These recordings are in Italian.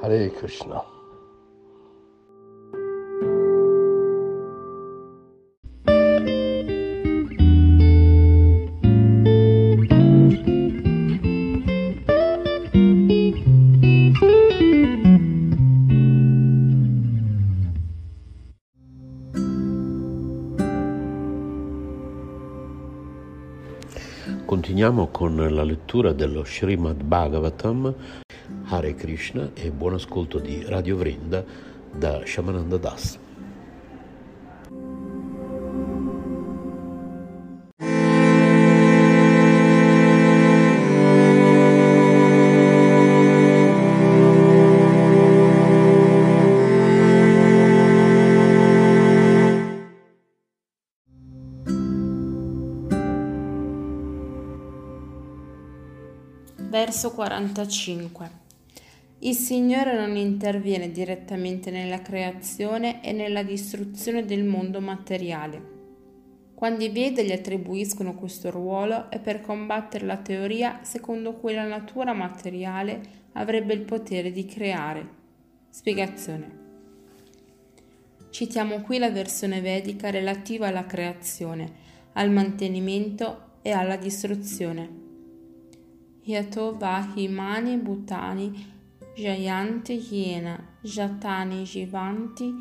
Hare Krishna. Continuiamo con la lettura dello Srimad Bhagavatam, Hare Krishna e buon ascolto di Radio Vrinda da Shamananda Das. Verso 45. Il Signore non interviene direttamente nella creazione e nella distruzione del mondo materiale. Quando i Veda gli attribuiscono questo ruolo è per combattere la teoria secondo cui la natura materiale avrebbe il potere di creare. Spiegazione. Citiamo qui la versione vedica relativa alla creazione, al mantenimento e alla distruzione. Yato Vahimani Bhutani Jayanti Yena Jatani Jivanti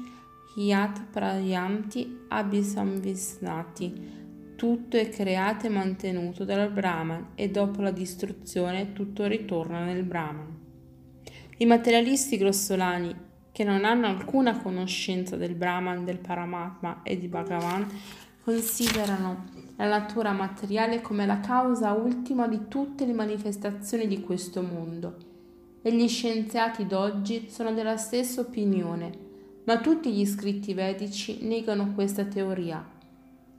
Yat Prayanti Abhisamvisnati tutto è creato e mantenuto dal Brahman e dopo la distruzione tutto ritorna nel Brahman. I materialisti grossolani che non hanno alcuna conoscenza del Brahman, del Paramatma e di Bhagavan considerano la natura materiale come la causa ultima di tutte le manifestazioni di questo mondo. E gli scienziati d'oggi sono della stessa opinione, ma tutti gli scritti vedici negano questa teoria.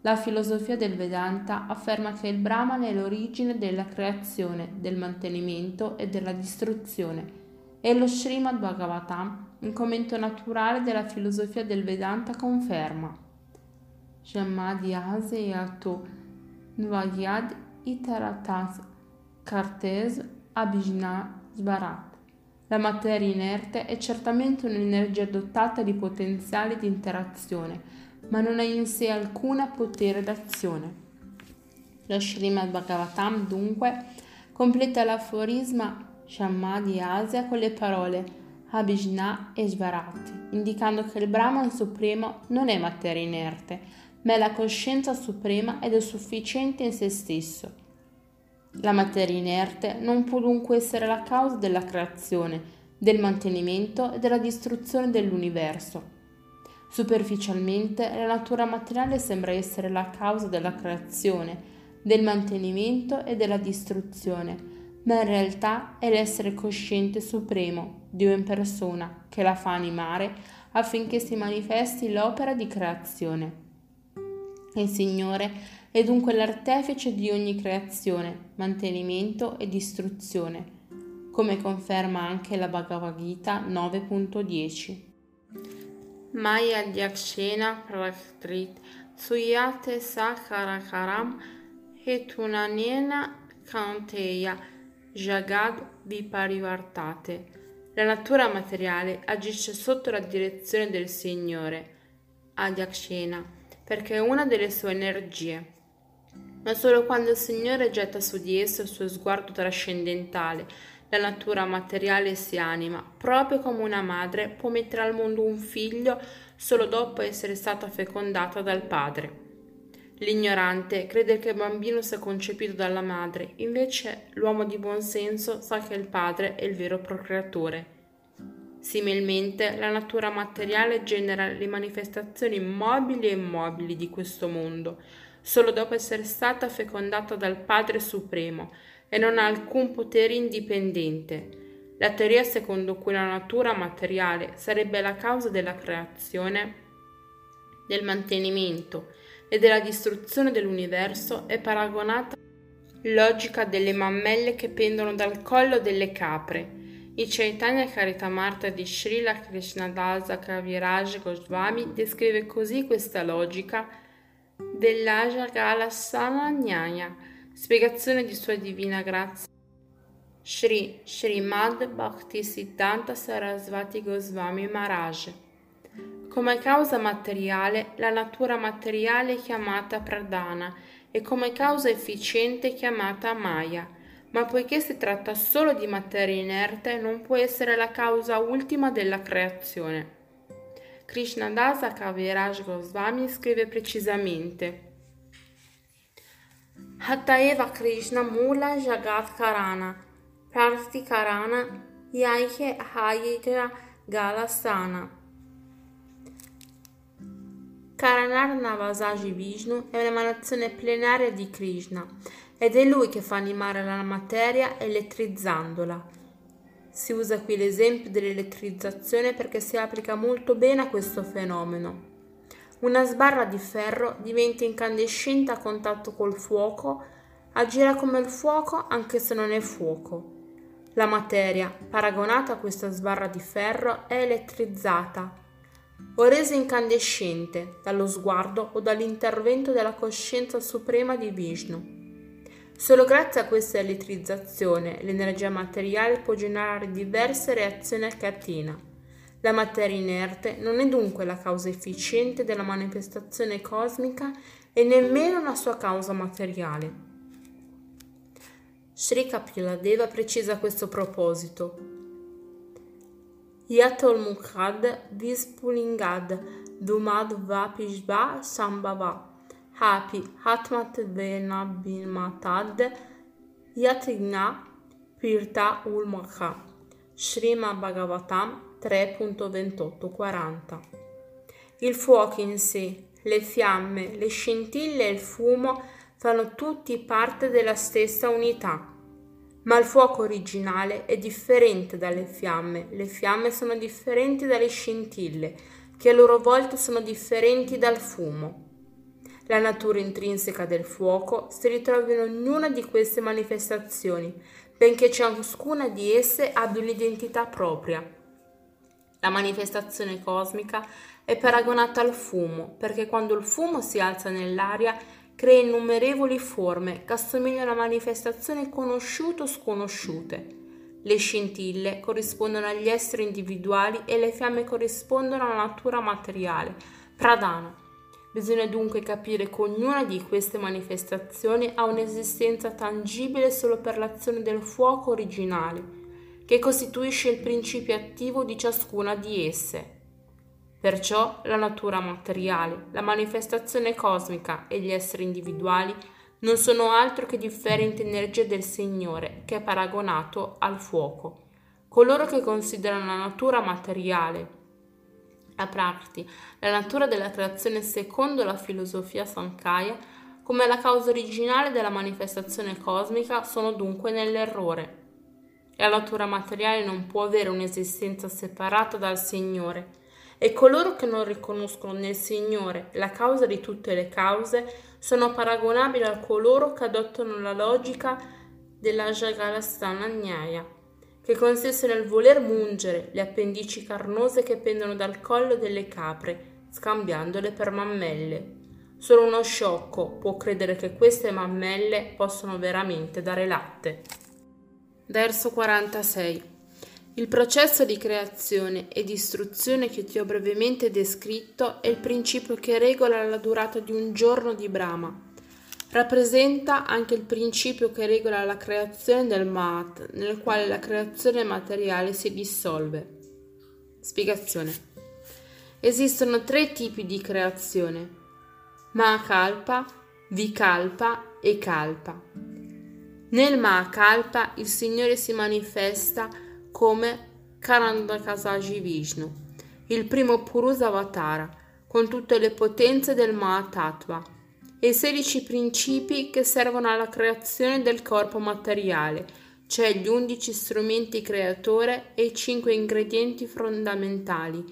La filosofia del Vedanta afferma che il Brahman è l'origine della creazione, del mantenimento e della distruzione, e lo Srimad Bhagavatam, un commento naturale della filosofia del Vedanta, conferma. Jamadhyasyato Nvayad Itaratas Kartez Abhijna Svarat. La materia inerte è certamente un'energia dotata di potenziale di interazione, ma non ha in sé alcuna potere d'azione. Lo Srimad Bhagavatam dunque completa l'aforisma Shammadi Asia con le parole Abhijna e Svarat, indicando che il Brahman supremo non è materia inerte, ma è la coscienza suprema ed è sufficiente in se stesso. La materia inerte non può dunque essere la causa della creazione, del mantenimento e della distruzione dell'universo. Superficialmente la natura materiale sembra essere la causa della creazione, del mantenimento e della distruzione, ma in realtà è l'essere cosciente supremo, Dio in persona, che la fa animare affinché si manifesti l'opera di creazione. Il Signore è dunque l'artefice di ogni creazione, mantenimento e distruzione, come conferma anche la Bhagavad Gita 9.10. Maya Dyakshena Praktrit Suyate Sakarakaram Hetunanena Kanteya Jagad Viparivartate. La natura materiale agisce sotto la direzione del Signore, Adyakshena perché è una delle sue energie. Ma solo quando il Signore getta su di esso il suo sguardo trascendentale, la natura materiale si anima, proprio come una madre può mettere al mondo un figlio solo dopo essere stata fecondata dal padre. L'ignorante crede che il bambino sia concepito dalla madre, invece l'uomo di buon senso sa che il padre è il vero procreatore. Similmente, la natura materiale genera le manifestazioni mobili e immobili di questo mondo, solo dopo essere stata fecondata dal Padre Supremo e non ha alcun potere indipendente. La teoria secondo cui la natura materiale sarebbe la causa della creazione, del mantenimento e della distruzione dell'universo è paragonata alla logica delle mammelle che pendono dal collo delle capre. I Chaitanya Karitamrta di Srila Krishnadasa Kaviraj Goswami descrive così questa logica dell'Aja Galasana Nyaya, spiegazione di sua divina grazia. Shri Srimad Bhaktisiddhanta Sarasvati Goswami Maharaj. Come causa materiale, la natura materiale è chiamata Pradana e come causa efficiente chiamata Maya, ma poiché si tratta solo di materia inerte, non può essere la causa ultima della creazione. Krishnadasa Kaviraj Goswami scrive precisamente Hataeva Krishna Mula Jagat Karana Prarti Karana Yaike Hayitra Galasana Karanar Navasaji Vishnu è un'emanazione plenaria di Krishna ed è lui che fa animare la materia elettrizzandola. Si usa qui l'esempio dell'elettrizzazione perché si applica molto bene a questo fenomeno. Una sbarra di ferro diventa incandescente a contatto col fuoco, agirà come il fuoco anche se non è fuoco. La materia, paragonata a questa sbarra di ferro, è elettrizzata o resa incandescente dallo sguardo o dall'intervento della coscienza suprema di Vishnu. Solo grazie a questa elettrizzazione l'energia materiale può generare diverse reazioni a catena. La materia inerte non è dunque la causa efficiente della manifestazione cosmica e nemmeno la sua causa materiale. Sri Kapiladeva precisa questo proposito. Yatol Mukhad Vispulingad Dumad Vapishva Sambhava Hapi Hatmat Venabhimatad Yatigna Pirta Ulmaka Srima Bhagavatam 3.28-40 Il fuoco in sé, le fiamme, le scintille e il fumo fanno tutti parte della stessa unità. Ma il fuoco originale è differente dalle fiamme, le fiamme sono differenti dalle scintille, che a loro volta sono differenti dal fumo. La natura intrinseca del fuoco si ritrova in ognuna di queste manifestazioni, benché ciascuna di esse abbia un'identità propria. La manifestazione cosmica è paragonata al fumo, perché quando il fumo si alza nell'aria crea innumerevoli forme che assomigliano a manifestazioni conosciute o sconosciute. Le scintille corrispondono agli esseri individuali e le fiamme corrispondono alla natura materiale, pradana. Bisogna dunque capire che ognuna di queste manifestazioni ha un'esistenza tangibile solo per l'azione del fuoco originale, che costituisce il principio attivo di ciascuna di esse. Perciò la natura materiale, la manifestazione cosmica e gli esseri individuali non sono altro che differenti energie del Signore che è paragonato al fuoco. Coloro che considerano la natura materiale a Prakti, la natura della creazione secondo la filosofia Sankaya, come la causa originale della manifestazione cosmica, sono dunque nell'errore. La natura materiale non può avere un'esistenza separata dal Signore e coloro che non riconoscono nel Signore la causa di tutte le cause sono paragonabili a coloro che adottano la logica della Jagalastana Nyaya che consiste nel voler mungere le appendici carnose che pendono dal collo delle capre, scambiandole per mammelle. Solo uno sciocco può credere che queste mammelle possono veramente dare latte. Verso 46. Il processo di creazione e distruzione che ti ho brevemente descritto è il principio che regola la durata di un giorno di Brahma rappresenta anche il principio che regola la creazione del Mahat, nel quale la creazione materiale si dissolve. Spiegazione. Esistono tre tipi di creazione: Mahakalpa, Vikalpa e Kalpa. Nel Mahakalpa il Signore si manifesta come Karandakasaji Vishnu, il primo Purusa Avatara, con tutte le potenze del Mahatattva e i sedici principi che servono alla creazione del corpo materiale, cioè gli undici strumenti creatore e i cinque ingredienti fondamentali,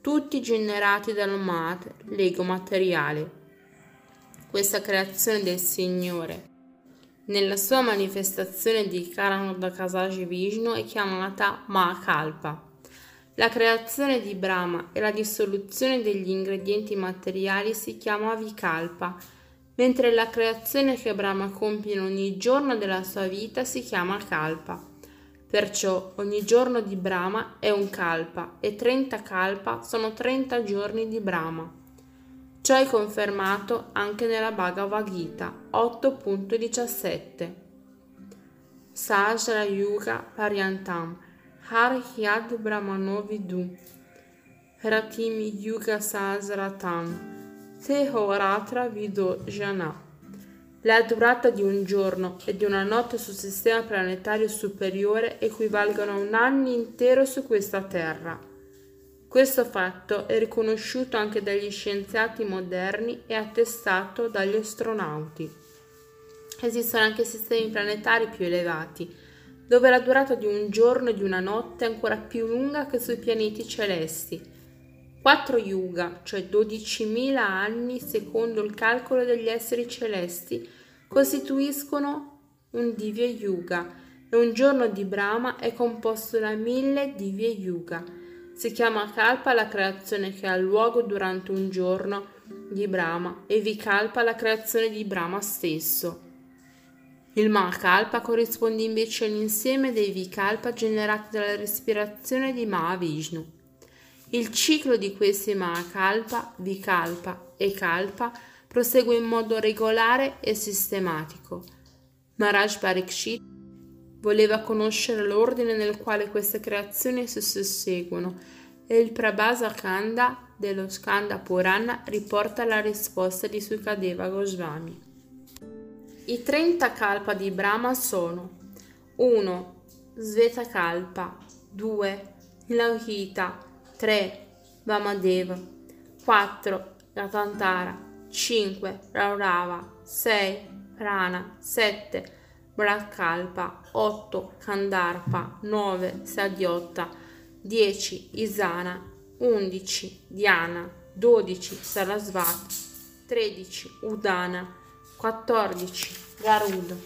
tutti generati dal Mat, l'ego materiale. Questa creazione del Signore, nella sua manifestazione di Karanodakasaji Vishnu, è chiamata Mahakalpa. La creazione di Brahma e la dissoluzione degli ingredienti materiali si chiama Vikalpa, mentre la creazione che Brahma compie in ogni giorno della sua vita si chiama Kalpa. Perciò ogni giorno di Brahma è un Kalpa e 30 Kalpa sono 30 giorni di Brahma. Ciò è confermato anche nella Bhagavad Gita 8.17. Sajra Yuga Paryantam Har Hyad Brahmano Vidu Ratim Yuga Sasratam Tehoratra Vido Jana La durata di un giorno e di una notte sul sistema planetario superiore equivalgono a un anno intero su questa Terra. Questo fatto è riconosciuto anche dagli scienziati moderni e attestato dagli astronauti. Esistono anche sistemi planetari più elevati, dove la durata di un giorno e di una notte è ancora più lunga che sui pianeti celesti. Quattro yuga, cioè 12.000 anni secondo il calcolo degli esseri celesti, costituiscono un Divya Yuga e un giorno di Brahma è composto da mille Divya Yuga. Si chiama Kalpa la creazione che ha luogo durante un giorno di Brahma e Vikalpa la creazione di Brahma stesso. Il Mahakalpa corrisponde invece all'insieme dei Vikalpa generati dalla respirazione di Mahavishnu. Il ciclo di questi Mahakalpa, Vikalpa e Kalpa prosegue in modo regolare e sistematico. Maharaj Parikshit voleva conoscere l'ordine nel quale queste creazioni si susseguono e il Prabhasa Kanda dello Skanda Purana riporta la risposta di Sukadeva Goswami. I 30 kalpa di Brahma sono 1. Svetakalpa 2. Lauhita 3. Vamadeva 4. Gatantara 5. Raurava 6. Prana 7. Brakalpa 8. Kandarpa 9. Sadiotta 10. Isana 11. Dhyana 12. Sarasvat 13. Udana 14 Garuda,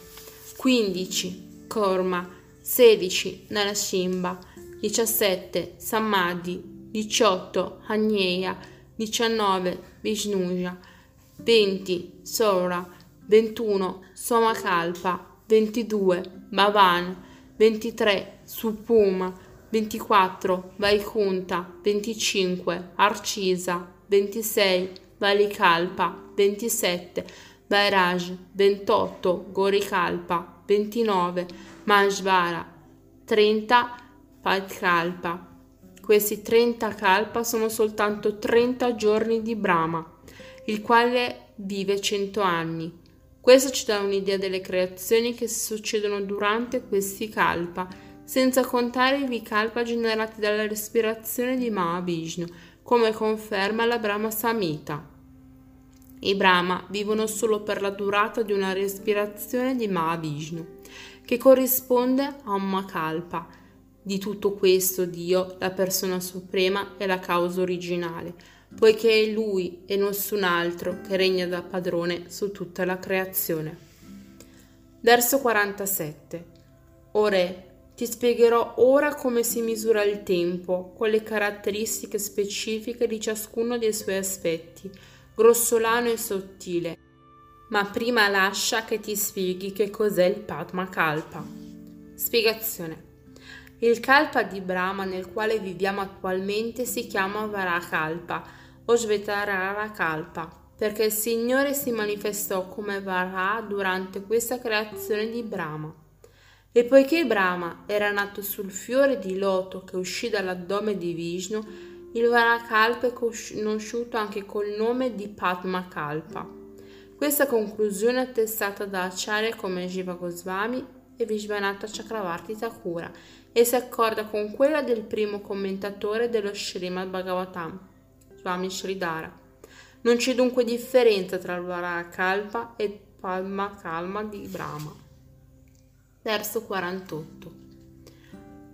15 Korma, 16 Narasimba, 17 Samadhi, 18 Agneya, 19 Vishnuja, 20 Sora, 21 Somakalpa, 22 Bhavan, 23 Supuma, 24 Vaikunta, 25 Arcisa, 26 Valikalpa, 27 Bairaj 28, Gorikalpa 29, Manjvara 30, Patkalpa. Questi 30 kalpa sono soltanto 30 giorni di Brahma, il quale vive 100 anni. Questo ci dà un'idea delle creazioni che succedono durante questi kalpa, senza contare i vikalpa generati dalla respirazione di Mahavishnu, come conferma la Brahma Samhita. I Brahma vivono solo per la durata di una respirazione di Mahavishnu, che corrisponde a un Makalpa. Di tutto questo Dio, la persona suprema, è la causa originale, poiché è Lui e nessun altro che regna da padrone su tutta la creazione. Verso 47. O Re, ti spiegherò ora come si misura il tempo, con le caratteristiche specifiche di ciascuno dei suoi aspetti, grossolano e sottile. Ma prima lascia che ti spieghi che cos'è il Padma Kalpa. Spiegazione. Il Kalpa di Brahma nel quale viviamo attualmente si chiama Varakalpa o Svetarara Kalpa perché il Signore si manifestò come Varaha durante questa creazione di Brahma. E poiché Brahma era nato sul fiore di loto che uscì dall'addome di Vishnu, il Varakalpa è conosciuto anche col nome di Padmakalpa. Questa conclusione è attestata da acciarie come Jiva Goswami e Vishvanatha Chakravarti Thakura e si accorda con quella del primo commentatore dello Srimad Bhagavatam, Swami Sridhara. Non c'è dunque differenza tra Varakalpa e il Padmakalma di Brahma. Verso 48.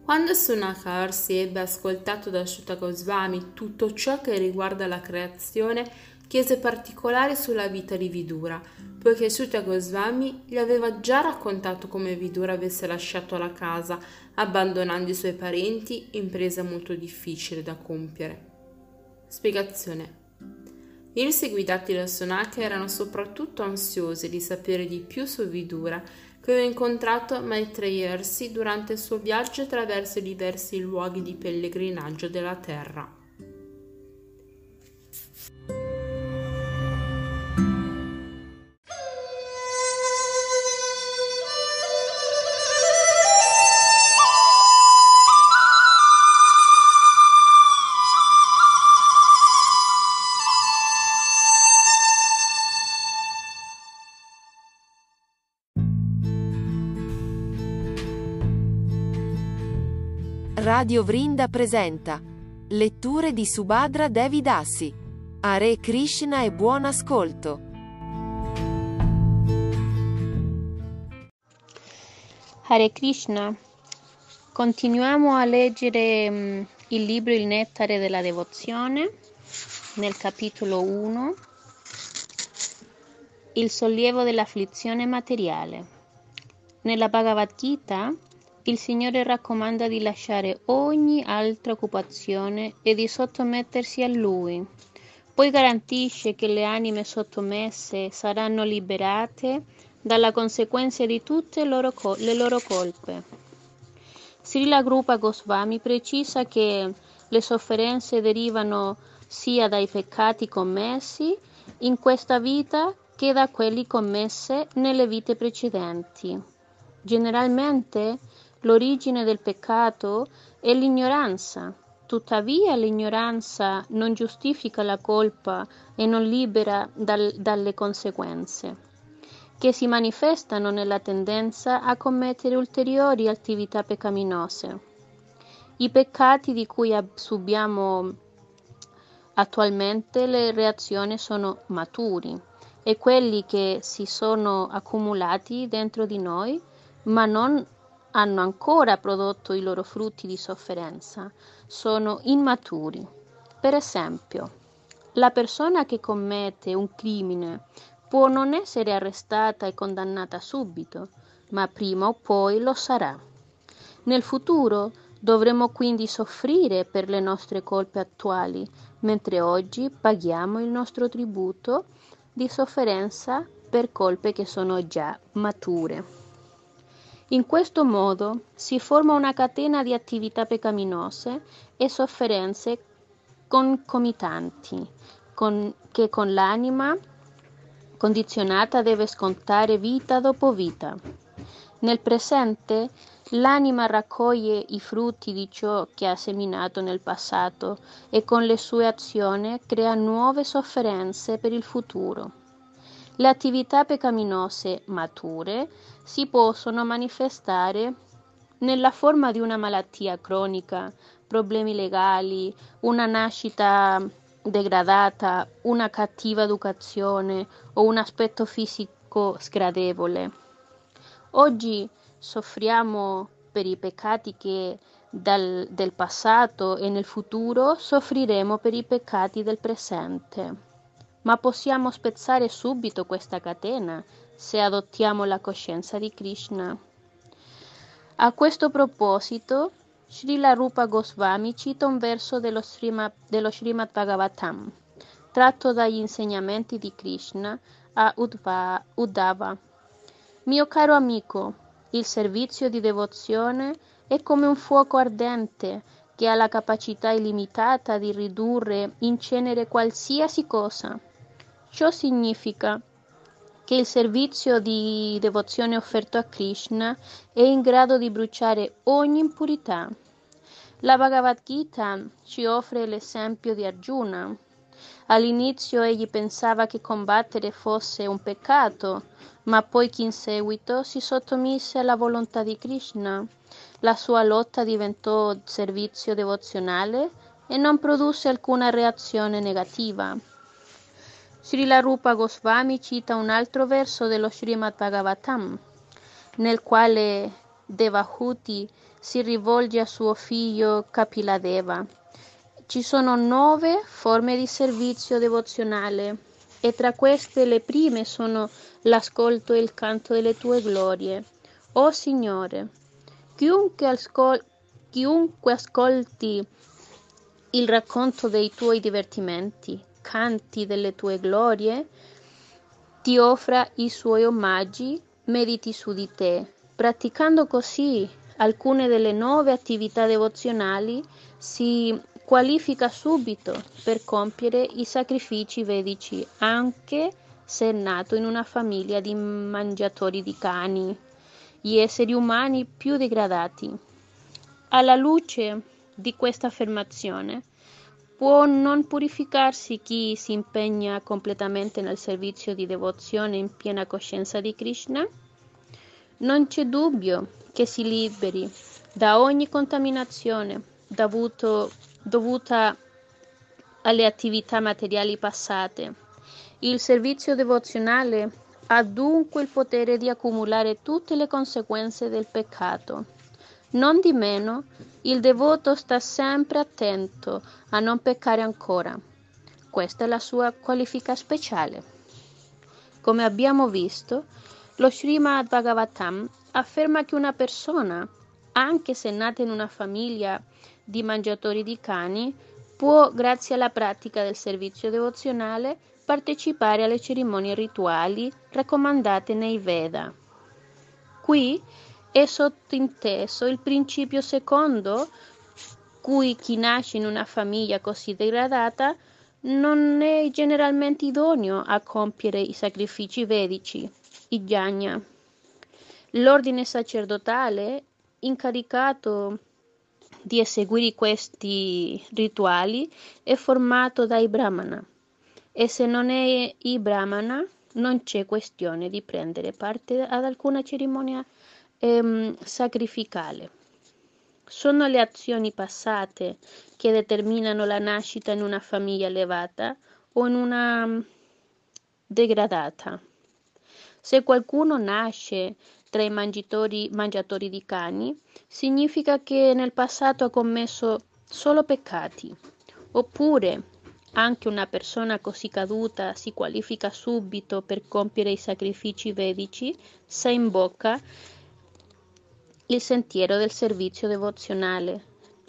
Quando Sunakar ebbe ascoltato da Shuta Goswami tutto ciò che riguarda la creazione, chiese particolari sulla vita di Vidura, poiché Shuta Goswami gli aveva già raccontato come Vidura avesse lasciato la casa, abbandonando i suoi parenti, impresa molto difficile da compiere. Spiegazione. Gli inseguitati da Sonaka erano soprattutto ansiosi di sapere di più su Vidura, che aveva incontrato Maitreya durante il suo viaggio attraverso i diversi luoghi di pellegrinaggio della terra. Radio Vrinda presenta Letture di Subhadra Devidassi. Hare Krishna e buon ascolto. Hare Krishna. Continuiamo a leggere um, il libro Il nettare della devozione nel capitolo 1. Il sollievo dell'afflizione materiale. Nella Bhagavad Gita il Signore raccomanda di lasciare ogni altra occupazione e di sottomettersi a Lui. Poi garantisce che le anime sottomesse saranno liberate dalla conseguenza di tutte loro, col- le loro colpe. Srila Grupa Goswami precisa che le sofferenze derivano sia dai peccati commessi in questa vita che da quelli commessi nelle vite precedenti. Generalmente L'origine del peccato è l'ignoranza. Tuttavia l'ignoranza non giustifica la colpa e non libera dal, dalle conseguenze, che si manifestano nella tendenza a commettere ulteriori attività peccaminose. I peccati di cui subiamo attualmente le reazioni sono maturi e quelli che si sono accumulati dentro di noi ma non hanno ancora prodotto i loro frutti di sofferenza, sono immaturi. Per esempio, la persona che commette un crimine può non essere arrestata e condannata subito, ma prima o poi lo sarà. Nel futuro dovremo quindi soffrire per le nostre colpe attuali, mentre oggi paghiamo il nostro tributo di sofferenza per colpe che sono già mature. In questo modo si forma una catena di attività peccaminose e sofferenze concomitanti con, che con l'anima condizionata deve scontare vita dopo vita. Nel presente l'anima raccoglie i frutti di ciò che ha seminato nel passato e con le sue azioni crea nuove sofferenze per il futuro. Le attività peccaminose mature si possono manifestare nella forma di una malattia cronica, problemi legali, una nascita degradata, una cattiva educazione o un aspetto fisico sgradevole. Oggi soffriamo per i peccati che dal, del passato e nel futuro soffriremo per i peccati del presente. Ma possiamo spezzare subito questa catena se adottiamo la coscienza di Krishna. A questo proposito, Srila Rupa Goswami cita un verso dello Srimad, dello Srimad Bhagavatam, tratto dagli insegnamenti di Krishna a Uddhava. Mio caro amico, il servizio di devozione è come un fuoco ardente che ha la capacità illimitata di ridurre in cenere qualsiasi cosa. Ciò significa che il servizio di devozione offerto a Krishna è in grado di bruciare ogni impurità. La Bhagavad Gita ci offre l'esempio di Arjuna. All'inizio egli pensava che combattere fosse un peccato, ma poi in seguito si sottomise alla volontà di Krishna. La sua lotta diventò servizio devozionale e non produsse alcuna reazione negativa. Srila Rupa Goswami cita un altro verso dello Srimad Bhagavatam, nel quale Devahuti si rivolge a suo figlio Kapiladeva. Ci sono nove forme di servizio devozionale e tra queste le prime sono l'ascolto e il canto delle tue glorie. O Signore, chiunque, ascol- chiunque ascolti il racconto dei tuoi divertimenti, canti delle tue glorie, ti offra i suoi omaggi, mediti su di te. Praticando così alcune delle nove attività devozionali, si qualifica subito per compiere i sacrifici vedici, anche se è nato in una famiglia di mangiatori di cani, gli esseri umani più degradati. Alla luce di questa affermazione, può non purificarsi chi si impegna completamente nel servizio di devozione in piena coscienza di Krishna? Non c'è dubbio che si liberi da ogni contaminazione dovuto, dovuta alle attività materiali passate. Il servizio devozionale ha dunque il potere di accumulare tutte le conseguenze del peccato. Non di meno, il devoto sta sempre attento a non peccare ancora. Questa è la sua qualifica speciale. Come abbiamo visto, lo Srimad Bhagavatam afferma che una persona, anche se nata in una famiglia di mangiatori di cani, può, grazie alla pratica del servizio devozionale, partecipare alle cerimonie rituali raccomandate nei Veda. Qui è sottinteso il principio secondo cui chi nasce in una famiglia così degradata non è generalmente idoneo a compiere i sacrifici vedici, i jnana. L'ordine sacerdotale incaricato di eseguire questi rituali è formato dai brahmana e se non è i brahmana non c'è questione di prendere parte ad alcuna cerimonia ehm, sacrificale. Sono le azioni passate che determinano la nascita in una famiglia elevata o in una mm, degradata. Se qualcuno nasce tra i mangiatori, mangiatori di cani, significa che nel passato ha commesso solo peccati. Oppure anche una persona così caduta si qualifica subito per compiere i sacrifici vedici se in bocca il sentiero del servizio devozionale,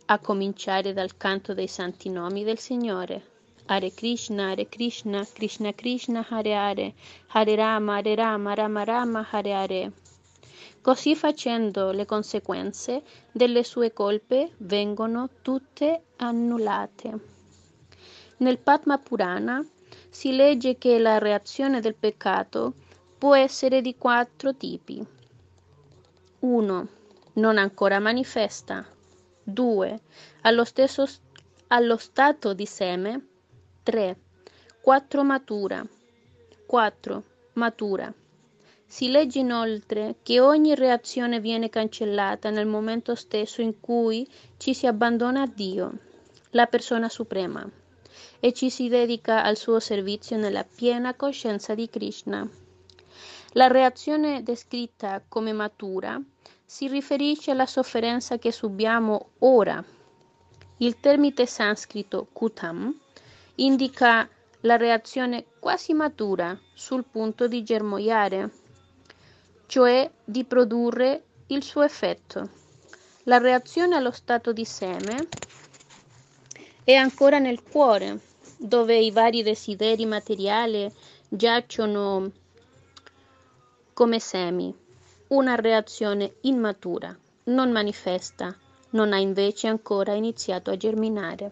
a cominciare dal canto dei santi nomi del Signore. Hare Krishna, Hare Krishna, Krishna Krishna, Hare Hare, Hare Rama, Hare Rama, Rama Rama, Hare Hare. Così facendo le conseguenze delle sue colpe vengono tutte annullate. Nel Padma Purana si legge che la reazione del peccato può essere di quattro tipi. 1. Non ancora manifesta. 2. Allo, stesso, allo stato di seme. 3. 4. Matura. 4. Matura. Si legge inoltre che ogni reazione viene cancellata nel momento stesso in cui ci si abbandona a Dio, la persona suprema e ci si dedica al suo servizio nella piena coscienza di Krishna. La reazione descritta come matura si riferisce alla sofferenza che subiamo ora. Il termine sanscrito kutam indica la reazione quasi matura sul punto di germogliare, cioè di produrre il suo effetto. La reazione allo stato di seme è ancora nel cuore dove i vari desideri materiali giacciono come semi, una reazione immatura, non manifesta, non ha invece ancora iniziato a germinare.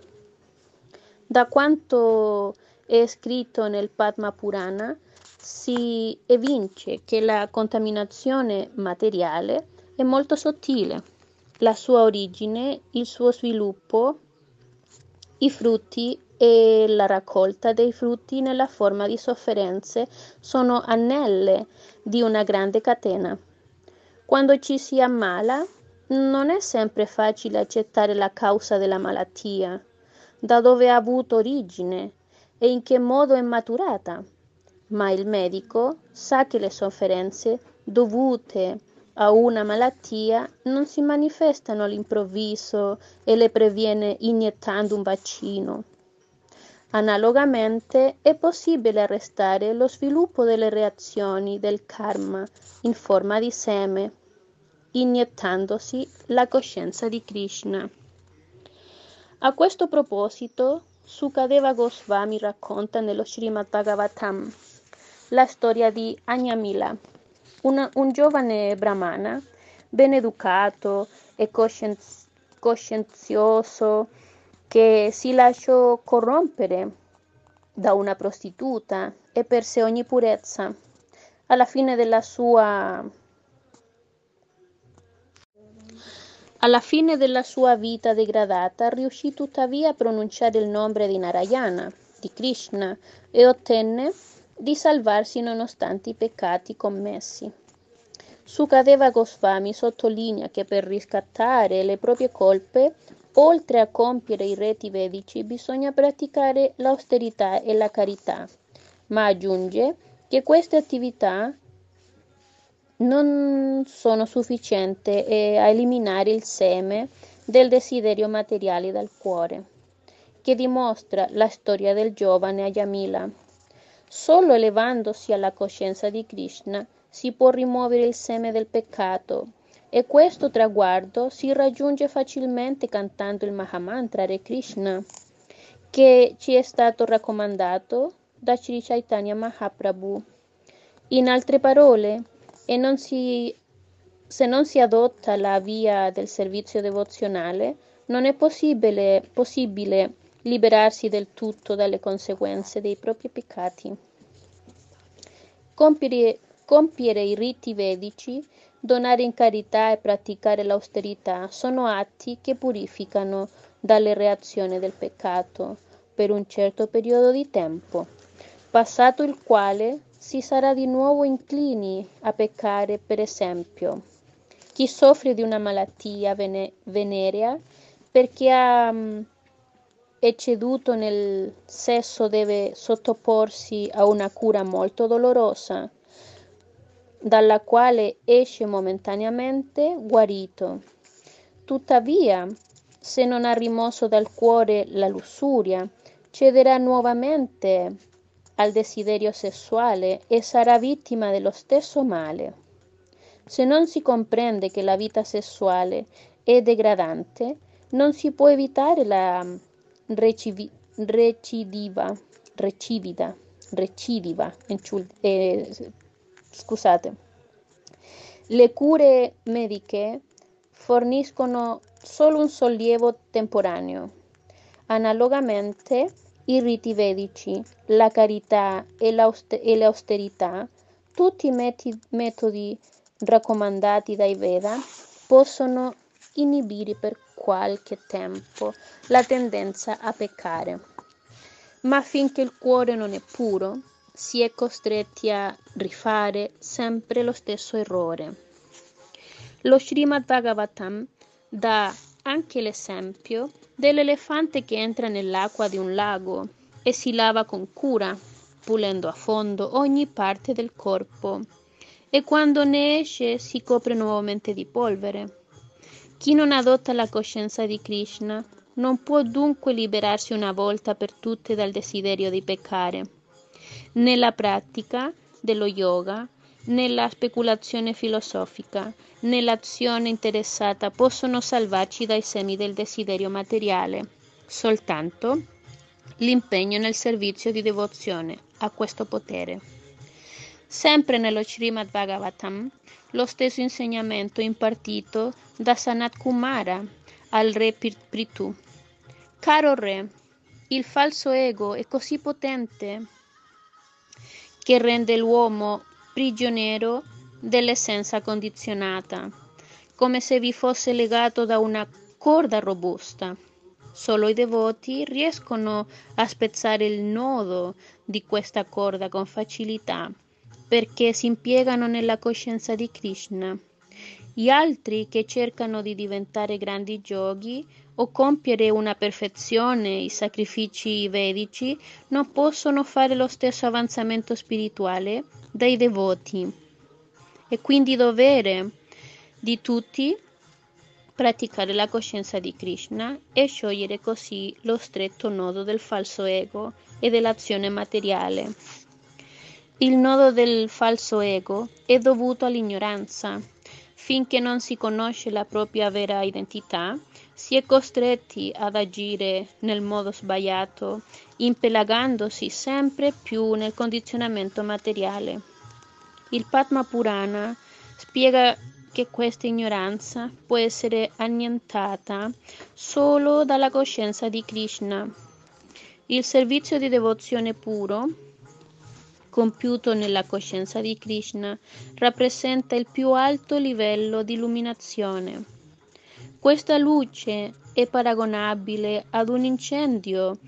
Da quanto è scritto nel Padma Purana, si evince che la contaminazione materiale è molto sottile. La sua origine, il suo sviluppo, i frutti e la raccolta dei frutti nella forma di sofferenze sono anelle di una grande catena. Quando ci si ammala, non è sempre facile accettare la causa della malattia, da dove ha avuto origine e in che modo è maturata, ma il medico sa che le sofferenze dovute a una malattia non si manifestano all'improvviso e le previene iniettando un vaccino. Analogamente è possibile arrestare lo sviluppo delle reazioni del karma in forma di seme, iniettandosi la coscienza di Krishna. A questo proposito, Sukadeva Goswami racconta nello Srimad Bhagavatam la storia di Agnamila, un, un giovane brahmana ben educato e coscienz- coscienzioso che si lasciò corrompere da una prostituta e perse ogni purezza. Alla fine della sua alla fine della sua vita degradata riuscì tuttavia a pronunciare il nome di Narayana, di Krishna, e ottenne di salvarsi nonostante i peccati commessi. Sukadeva Goswami sottolinea che per riscattare le proprie colpe, oltre a compiere i reti vedici, bisogna praticare l'austerità e la carità, ma aggiunge che queste attività non sono sufficienti a eliminare il seme del desiderio materiale dal cuore, che dimostra la storia del giovane Ayamila. Solo elevandosi alla coscienza di Krishna si può rimuovere il seme del peccato e questo traguardo si raggiunge facilmente cantando il Mahamantra Hare Krishna che ci è stato raccomandato da Sri Chaitanya Mahaprabhu. In altre parole, non si, se non si adotta la via del servizio devozionale, non è possibile, possibile liberarsi del tutto dalle conseguenze dei propri peccati. Compiere, compiere i riti vedici, donare in carità e praticare l'austerità sono atti che purificano dalle reazioni del peccato per un certo periodo di tempo, passato il quale si sarà di nuovo inclini a peccare, per esempio. Chi soffre di una malattia vene- venerea perché ha mm, ecceduto nel sesso deve sottoporsi a una cura molto dolorosa, dalla quale esce momentaneamente guarito. Tuttavia, se non ha rimosso dal cuore la lussuria, cederà nuovamente al desiderio sessuale e sarà vittima dello stesso male. Se non si comprende che la vita sessuale è degradante, non si può evitare la recivi, recidiva, recivida, recidiva, eh, scusate. Le cure mediche forniscono solo un sollievo temporaneo. Analogamente, i riti vedici, la carità e, l'austerità, tutti i metodi raccomandati dai Veda, possono inibire per qualche tempo la tendenza a peccare. Ma finché il cuore non è puro, si è costretti a rifare sempre lo stesso errore. Lo Srimad Bhagavatam dà anche l'esempio dell'elefante che entra nell'acqua di un lago e si lava con cura, pulendo a fondo ogni parte del corpo, e quando ne esce si copre nuovamente di polvere. Chi non adotta la coscienza di Krishna non può dunque liberarsi una volta per tutte dal desiderio di peccare. Nella pratica dello yoga, nella speculazione filosofica, nell'azione interessata possono salvarci dai semi del desiderio materiale. Soltanto l'impegno nel servizio di devozione ha questo potere. Sempre nello Srimad Bhagavatam, lo stesso insegnamento impartito da Sanat Kumara al re Prithu. Caro re, il falso ego è così potente che rende l'uomo prigioniero dell'essenza condizionata, come se vi fosse legato da una corda robusta. Solo i devoti riescono a spezzare il nodo di questa corda con facilità, perché si impiegano nella coscienza di Krishna. Gli altri che cercano di diventare grandi giochi o compiere una perfezione, i sacrifici vedici, non possono fare lo stesso avanzamento spirituale dai devoti. È quindi dovere di tutti praticare la coscienza di Krishna e sciogliere così lo stretto nodo del falso ego e dell'azione materiale. Il nodo del falso ego è dovuto all'ignoranza. Finché non si conosce la propria vera identità, si è costretti ad agire nel modo sbagliato, impelagandosi sempre più nel condizionamento materiale. Il Padma Purana spiega che questa ignoranza può essere annientata solo dalla coscienza di Krishna. Il servizio di devozione puro, compiuto nella coscienza di Krishna, rappresenta il più alto livello di illuminazione. Questa luce è paragonabile ad un incendio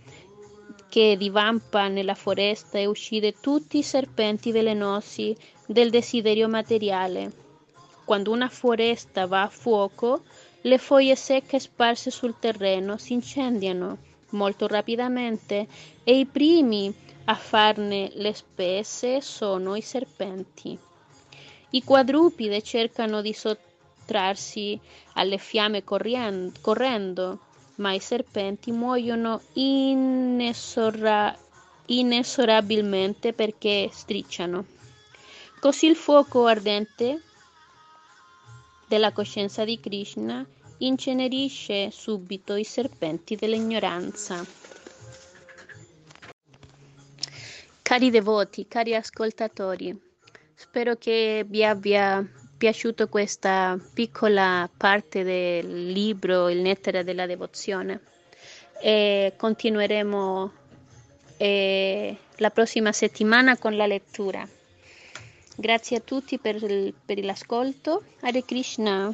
che divampa nella foresta e uccide tutti i serpenti velenosi del desiderio materiale. Quando una foresta va a fuoco, le foglie secche sparse sul terreno si incendiano molto rapidamente e i primi a farne le spese sono i serpenti. I quadrupide cercano di sottrarsi alle fiamme correndo, ma i serpenti muoiono inesora- inesorabilmente perché strisciano. Così il fuoco ardente della coscienza di Krishna incenerisce subito i serpenti dell'ignoranza. Cari devoti, cari ascoltatori, spero che vi abbia piaciuto questa piccola parte del libro Il Nettere della Devozione e continueremo eh, la prossima settimana con la lettura. Grazie a tutti per, il, per l'ascolto. Hare Krishna.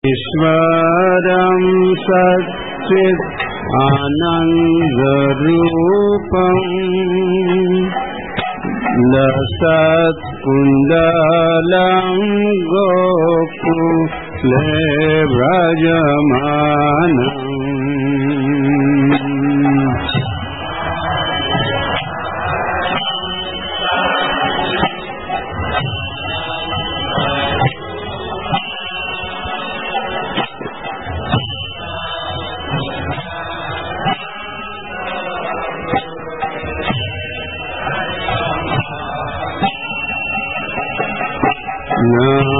Ishvaram आनन्दरूपम् लसत्कुण्डलं गोकुले व्रजमानम्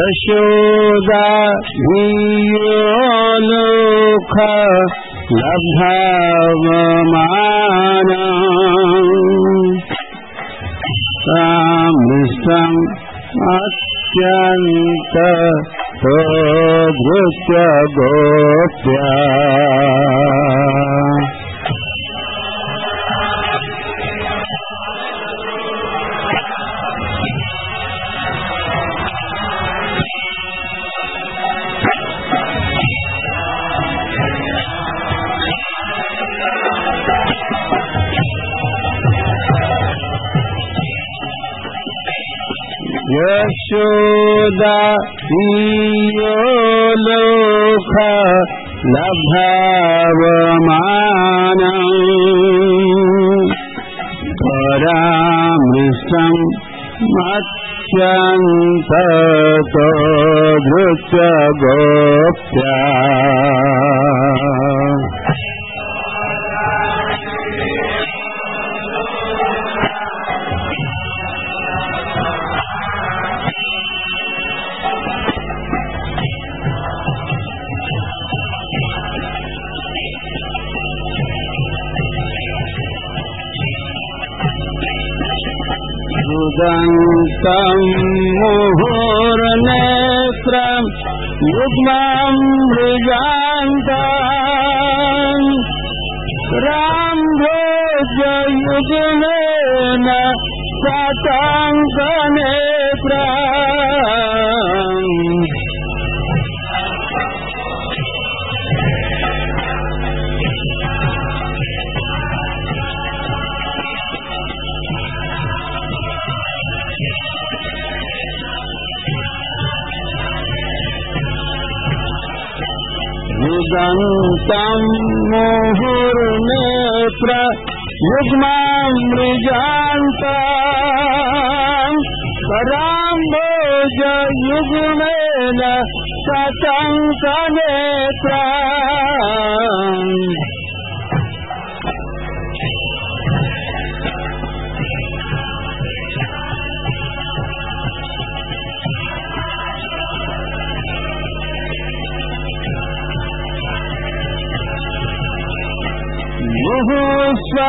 यशोदा धियोलोक लब्धवमान सामृष्टम् अत्यन्त धृत्य गोप्या यशोदा हि यो लोक लब्धमानमिष्टम् मत्स्य धृत्य गोप्या दन्तम् मुहुर्नेत्रम् युग्मम् मृगान्तम् राम्भोजयुग्मेन सताङ्कनेत्रम् युगन्तं मुहुर्नेत्र युग्मामृजान्ताम् कराम्बोज युग्मेन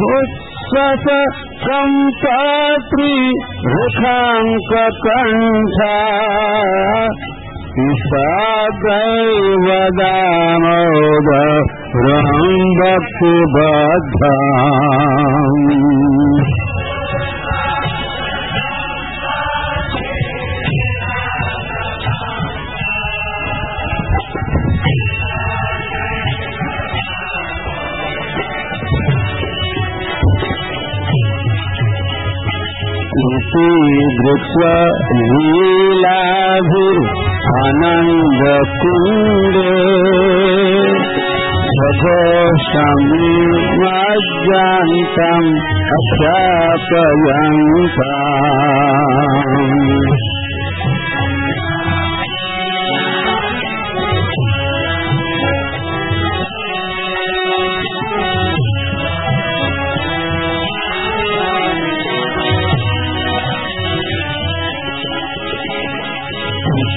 भूत्वस संपात्री रुखांक कंठा इसागै वदामोद रहं बक्ति ी दृष्टीलाभिर् आनन्द कुण्डे घोषमूजितम् अथ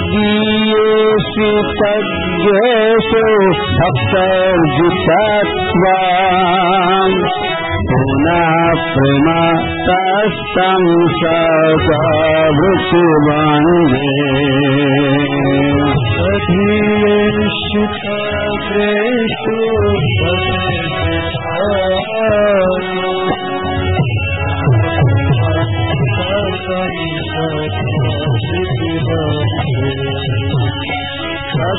तदीयेषु तद्येषु भक्तर्जितत्वा पुनः प्रेमतस्तं सवृत्तिवन्दे तदीयेषु तद्येषु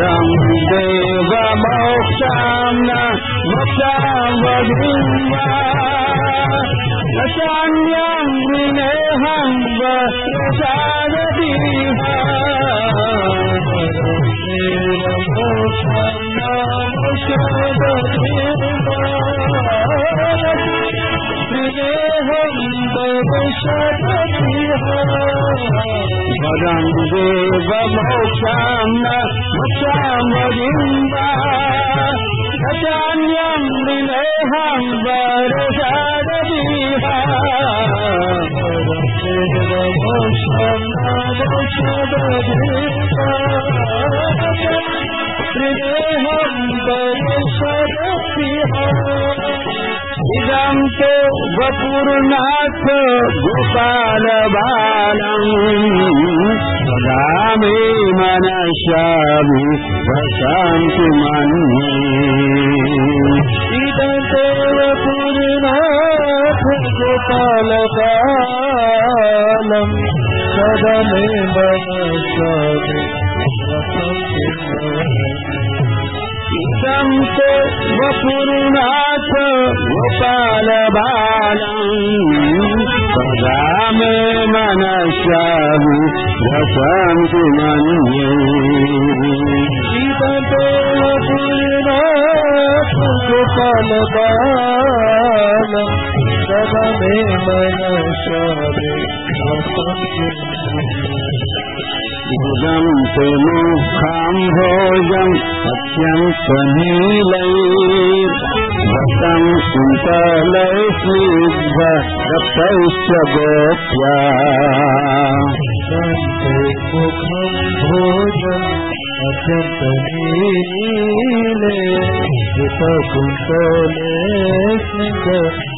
रंगदेव बहुचान देवी ह ಮುರಿಂಬಾ ಗಜಾನ್ಯಂ ವಿನಯಂ ವರಸಾದೀಹ ತ್ರಿದೇಹಂ ಬಯಸದೀಹ ಇದಂತೆ గోపురునాథ గోపాల బాలం సదా మే మనశామి ప్రశాంతి మన్యే ఇదంతేపురునాథ గోపాల బాలం సదా శ్రీకాంత వపురునాథ గోపాల బాలం సదా మే మనసాము దశాంతి మన్యే శ్రీకాంత వపురునాథ గోపాల బాలం సదా మే మనసాము దశాంతి మన్యే रक्तैश्च गोप्या मुखं भोजम् अत्यन्तनीले कुन्तले स्निग्ध रक्तैश्च गोप्या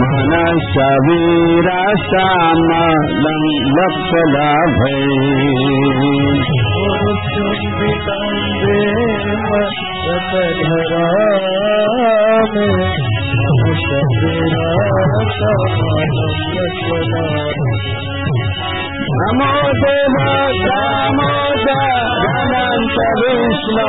मनसवीरासामलं लक्षलाभै नमो देव दामोदरनन्त विष्णु प्रसीद प्रभो दुःख जलाभिवाग्ना नमो देव दामोदर अनन्त विष्णु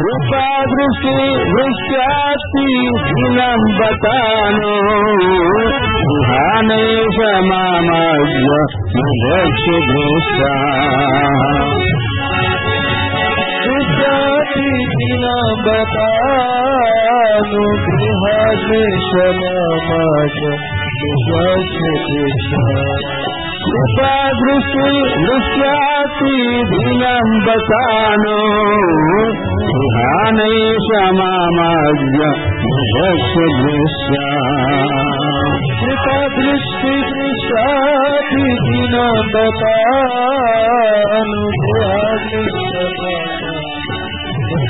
कृपा दृष्टि वृष्याति विलम्बतानो गृहाणेश मामज्य मदक्ष दृष्टा بيتنا بطان في هذه السماوات بوجهك الشام دೃಷ್ಟಿ ದೃಶ್ಯಾತಿ ದಿನಂ ಬಸಾನೋ ಧ್ಯಾನೈಷ ಮಾಮಾಜ್ಯ ದೃಶ್ಯ ದೃಶ್ಯ ದೃಷ್ಟಿ ದೃಶ್ಯಾತಿ ದಿನ ಬಸಾನು ಧ್ಯಾನ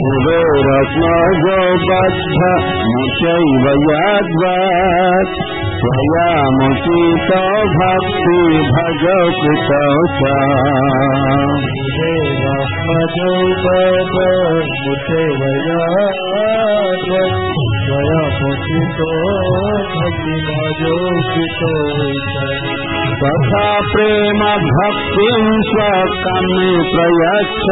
कुबेरत्मजो बद्ध मुचैव याद्वात् स्वयमुचित भक्ति भज वया स्वयमुचितो भक्ति भजौ तथा प्रेम भक्तिं स्वकर्मे प्रयच्छ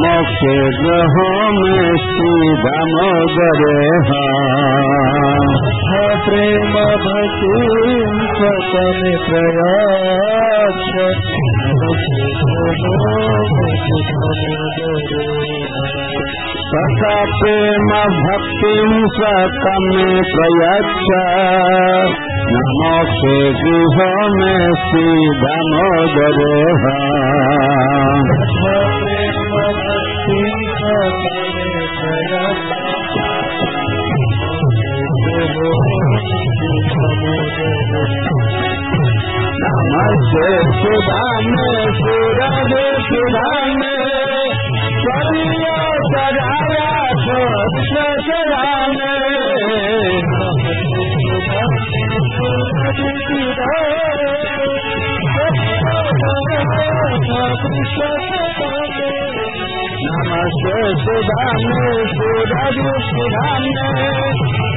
मोक्षे ग्रहो मे श्री दामोदरे प्रेम भक्ति स्वतमे प्रयास तथा प्रेम भक्तिं स्वकर्मे प्रयच्छ मोक्षे गृह मे श्री दामोदरे प्रेम नमस्ते सुधामे सूरज सुधामे स्वर्य सजाया कृष्ण सदामे नमस्ते सुधामे सूरज सुधामे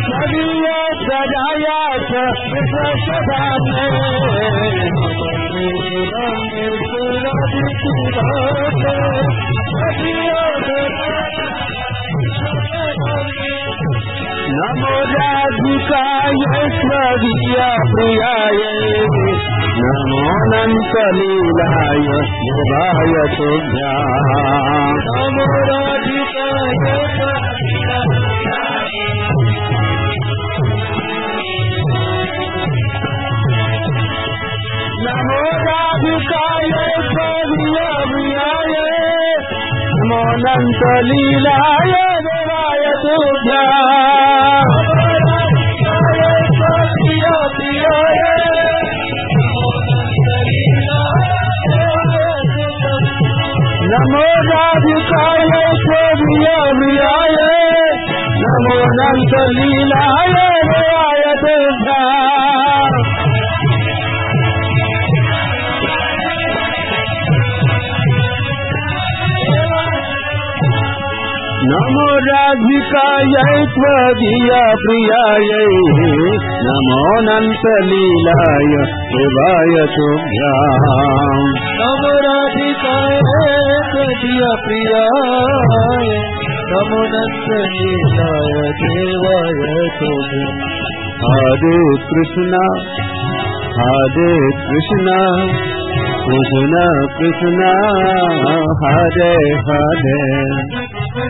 स्वर्य ప్రదాయాచ నమో రాధికాయ స్వవిద్యా ప్రియాయ నమో నంతలీలాయ శివాయ తుభ్యా నమో नमो राधिकाय स्वरिया प्रियाय नमोऽनन्तलीलाय देवाय तुभ्याम् नमो राधिकाय स्वरिया प्रियाय नमोऽनन्तलीलाय देवाय तुभ्याम् नमो राधिकायै त्वदीया प्रियायै। नमोऽनन्तलीलाय शिवाय तुभ्याम् नमो राधिकाय त्वदीय प्रियाय। नमो नन्दनीलाय देवाय तुभ्य। हरे कृष्ण हरे कृष्ण कृष्ण कृष्ण हरे हरे।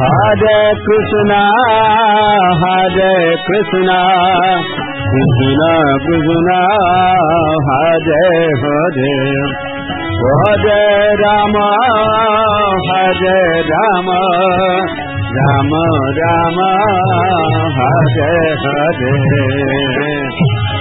हरे कृष्णा हरे कृष्णा कृष्णा कृष्णा हरे हरे। हरे राम हरे राम राम राम हरे हरे।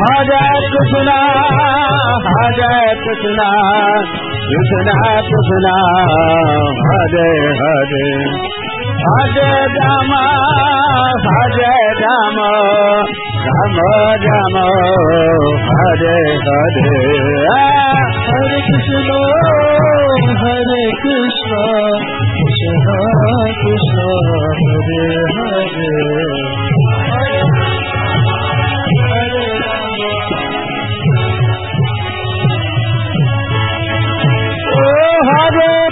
Hare Krishna, Hare Krishna, Krishna Krishna, Hare Hare, Hare Rama, Hare Rama, Rama Rama, Hare Hare, Hare Krishna, Hare Krishna, Krishna Krishna, Hare Hare.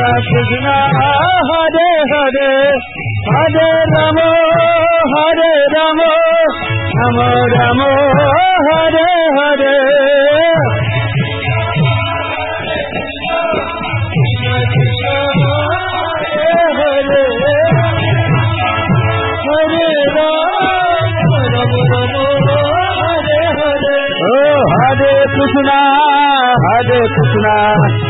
Krishna कृष्णा हरे हरे हरे राम हरे राम राम राम हरे हरे। Krishna, Hare Krishna,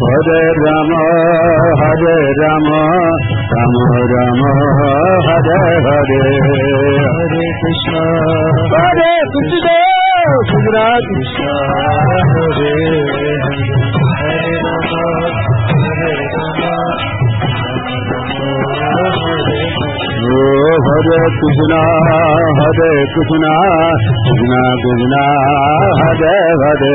హరే రామ హరే రామ రామ రామ హరే హరే। హరే కృష్ణ। హరే కృష్ణ కృష్ణ కృష్ణ హరే హరే రామ హరే రామ హరే కృష్ణ హరే కృష్ణ కృష్ణ కృష్ణ హరే హరే।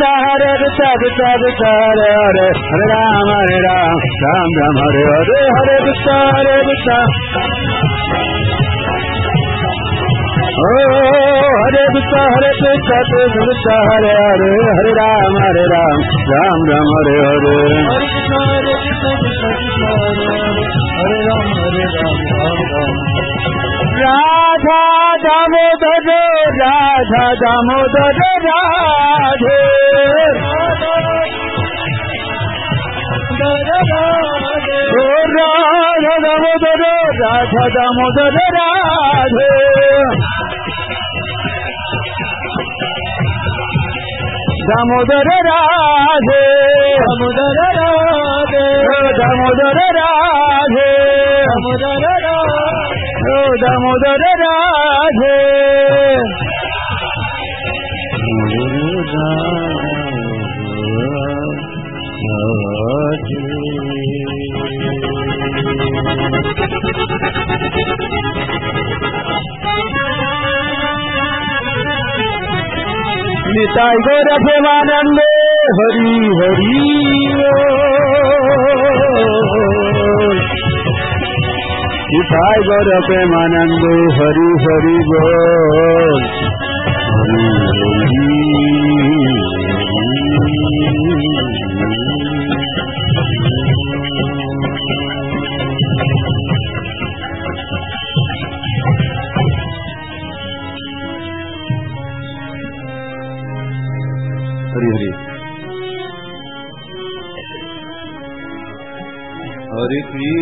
हरे तब तब तारे हरे हरे राम हरे राम राम राम हरे हरे हरे बुता हरे बुता हरे दुता हरे दुता तो दुता हरे हरे हरे राम हरे राम राम राम हरे हरे हरे राम हरे राम राधा दामोदर राधा दामोदर राधे राधा दामोदर राधा दामोदर राधे দামোদর রাধে। দামোদর রাধে। দামোদর রাধে। দামোদর রাধে। দামোদর রাধে। निताय गौर देवानंद हरि हरी निताय गौर प्रेमानंद हरि हरि बोल। في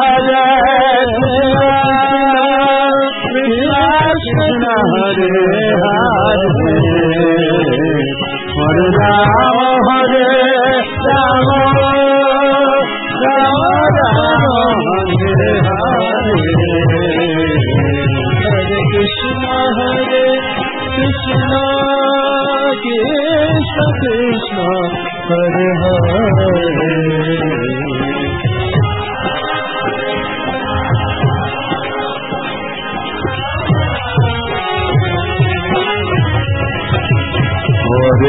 हर सु कृष्ण हरे हला हरे सो से हरे कृष्ण हरे कृष्ण के सर हे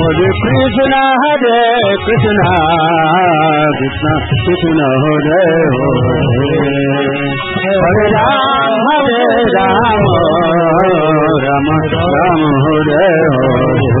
Hare Krishna Hare Krishna Krishna Krishna Hare Hare Hare Ram Hare Ram Ram Ram Hare Hare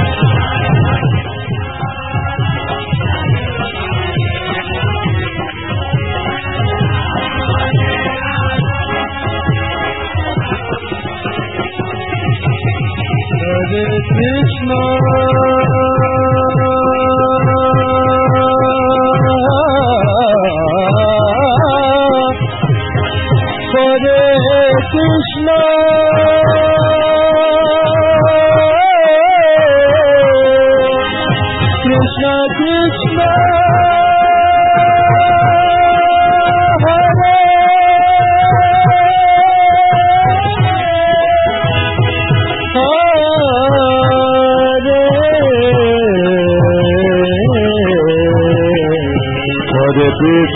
Krishna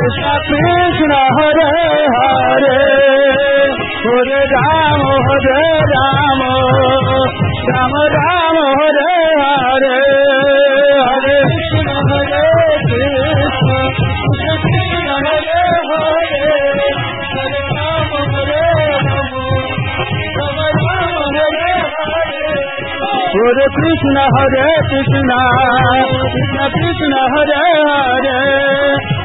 Krishna Hare Hare. Hare Ram Hare Ram. Ram Ram Hare Hare. Hare Krishna Hare Krishna. Krishna Hare Hare Ram Ram Hare हम राम हरे हरे हरे कृष्ण हरे कृष्ण। कृष्ण कृष्ण हरे हरे।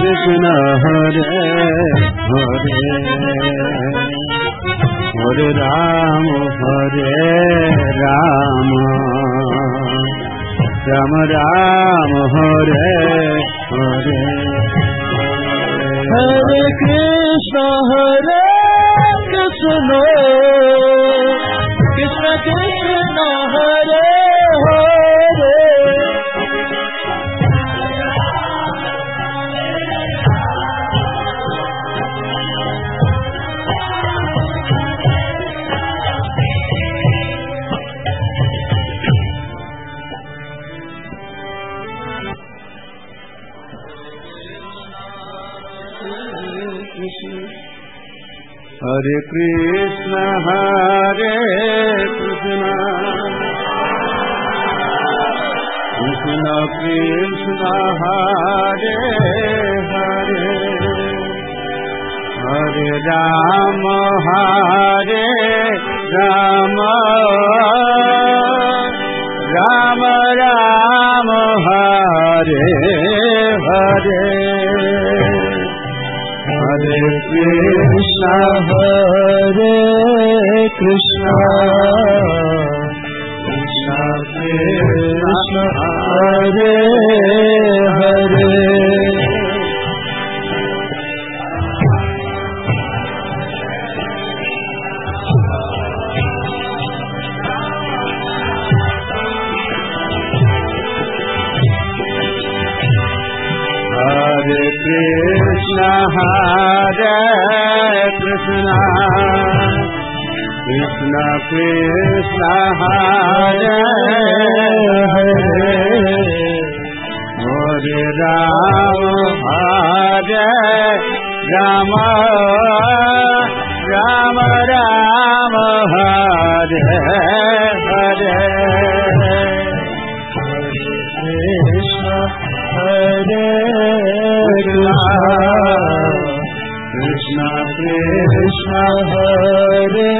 কৃষ্ণ হরে হরে হরে রাম হরে রাম রাম রাম হরে হরে হরে কৃষ্ণ হরে Krishna Krishna Krishna Hare Hare Hare Ram Hare Rama Rama Rama Hare Hare Krishna Hare Krishna Krishna Krishna Hare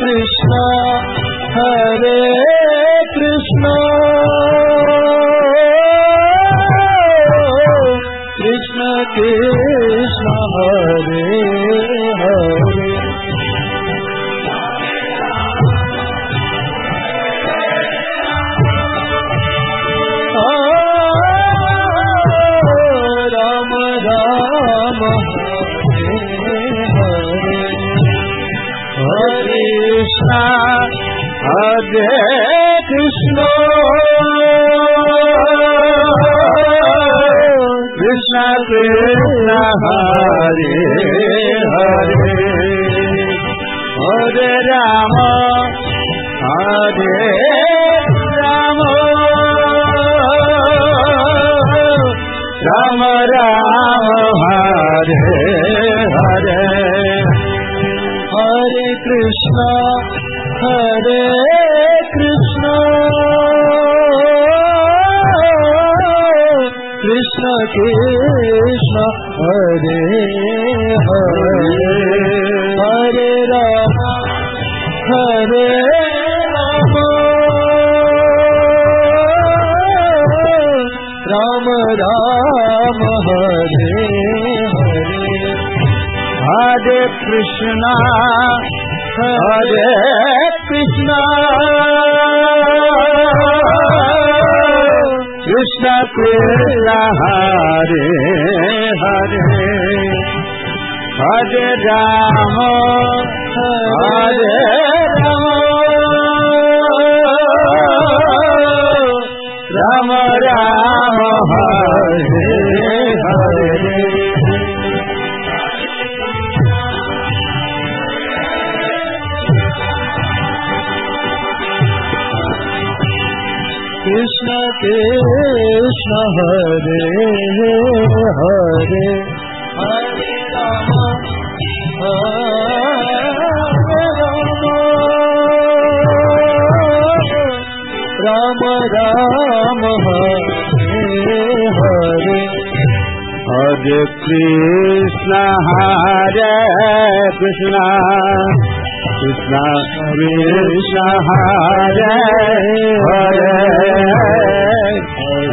Krishna Krishna Hare Hare Hare राम हरे कृष्ण हरे कृष्ण कृष्ण कृष्णा हरे हज राम हरे रम रम राम हरे कृष्ण हरे हरे। हरे राम राम राम हरे हरे। हरे कृष्ण हरे कृष्ण। कृष्ण कृष्ण हरे हरे।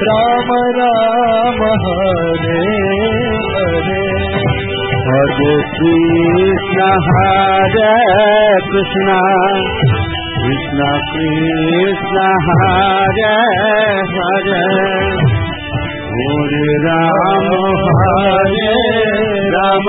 राम राम हरे हरे। हरे कृष्ण हरे कृष्ण। कृष्ण कृष्ण हरे हरे। हरे राम Hare Ram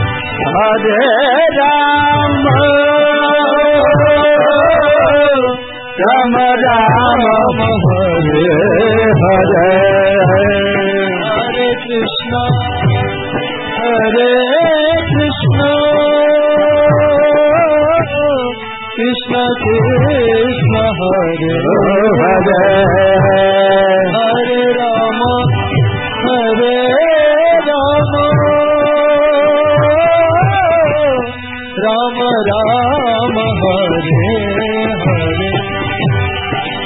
Hare Rama Rama Rama Hare Hare Hare Krishna Hare Krishna Krishna Krishna Hare Hare Hare Rama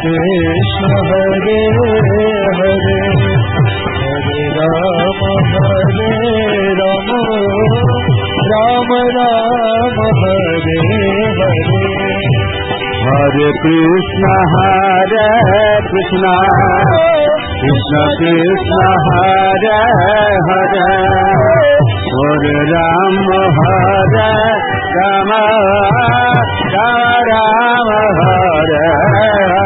Krishna Hare Hare Hare राम हरे राम राम राम हरे हरे। हरे कृष्ण हरे कृष्ण कृष्ण कृष्ण हरे हरे। हरे राम हरे राम राम हरे।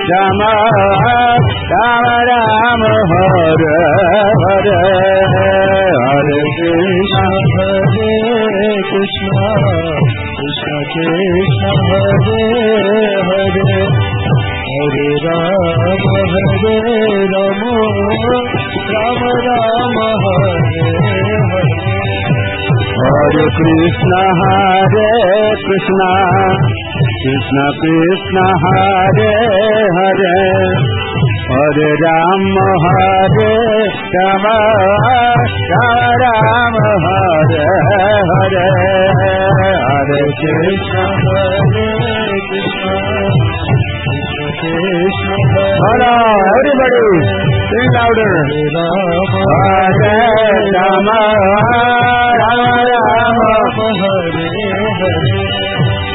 Hare Hare Ram Hare Rama Rama Rama Hare Hare Krishna Hare Krishna Krishna Krishna Hare Hare Hare Ram Hare Rama Rama Rama Hare Hare Hare Krishna Hare Krishna Krishna Krishna Hare Hare Hare राम हरे राम राम Hare Hare Hare Krishna Hare Krishna Hello, everybody, sing louder. Hare Rama, Rama Rama, Hare Hare.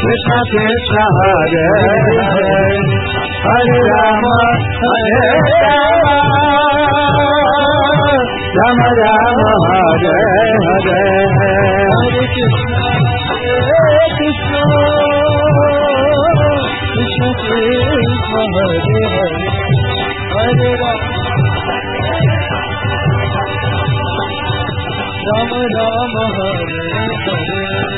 के सहार हरे राम हरे राम राम हरे हरे हरे कृष्ण कृष्ण कृष्ण हरे हरे हरे राम राम राम हरे हरे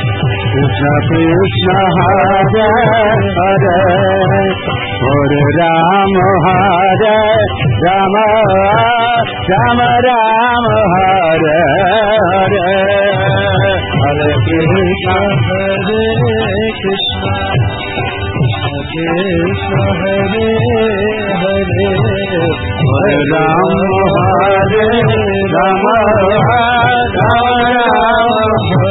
Krishna, Krishna Hare Hare, Hare Rama, Hare Rama, Rama Rama, Hare Hare, Hare Krishna, Hare Krishna, Krishna Hare Hare, Hare Rama, Hare Rama, Rama Hare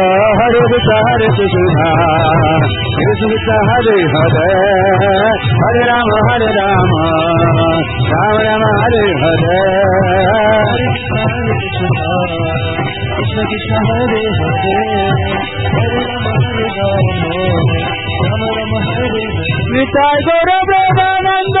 Hare, Hare Krishna, Krishna, Hare Hare, Hare Rama, Hare Hare Hare. Krishna Krishna, Hare Hare, Hare Hare Hare Hare.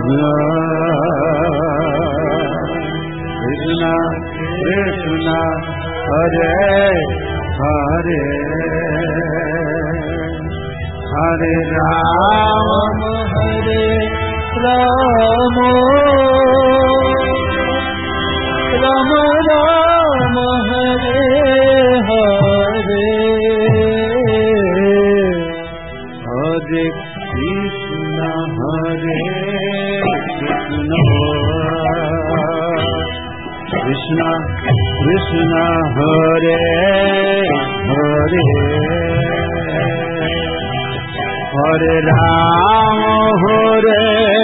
Krishna Krishna Krishna Hare Hare Hare Ram Hare Ram Krishna Hare Hare Hare Ram Hare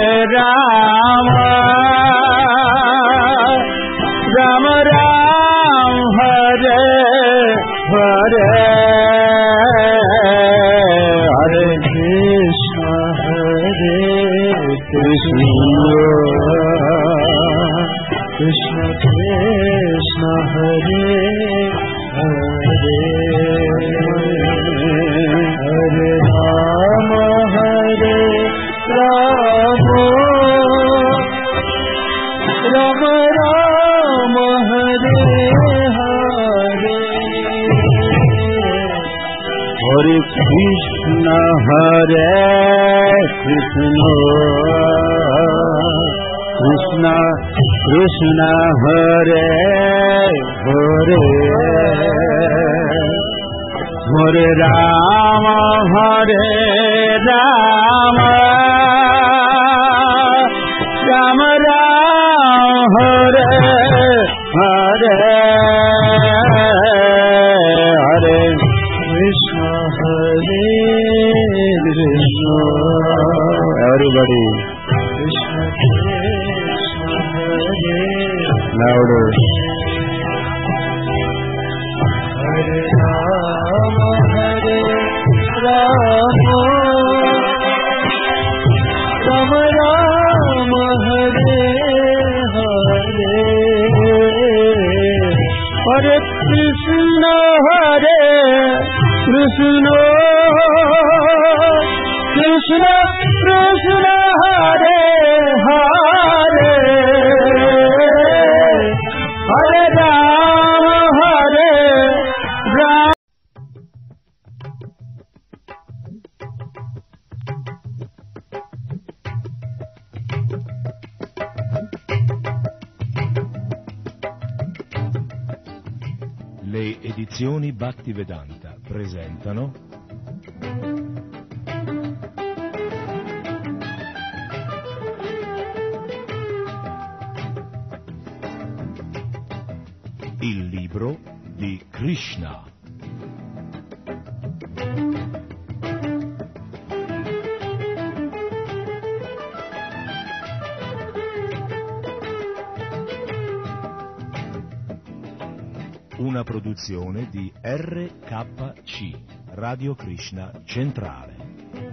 Krishna হরে হরে। Hare রাম Hare Ram. Presentano Il libro di Krishna. Una produzione di Radio Krishna Centrale.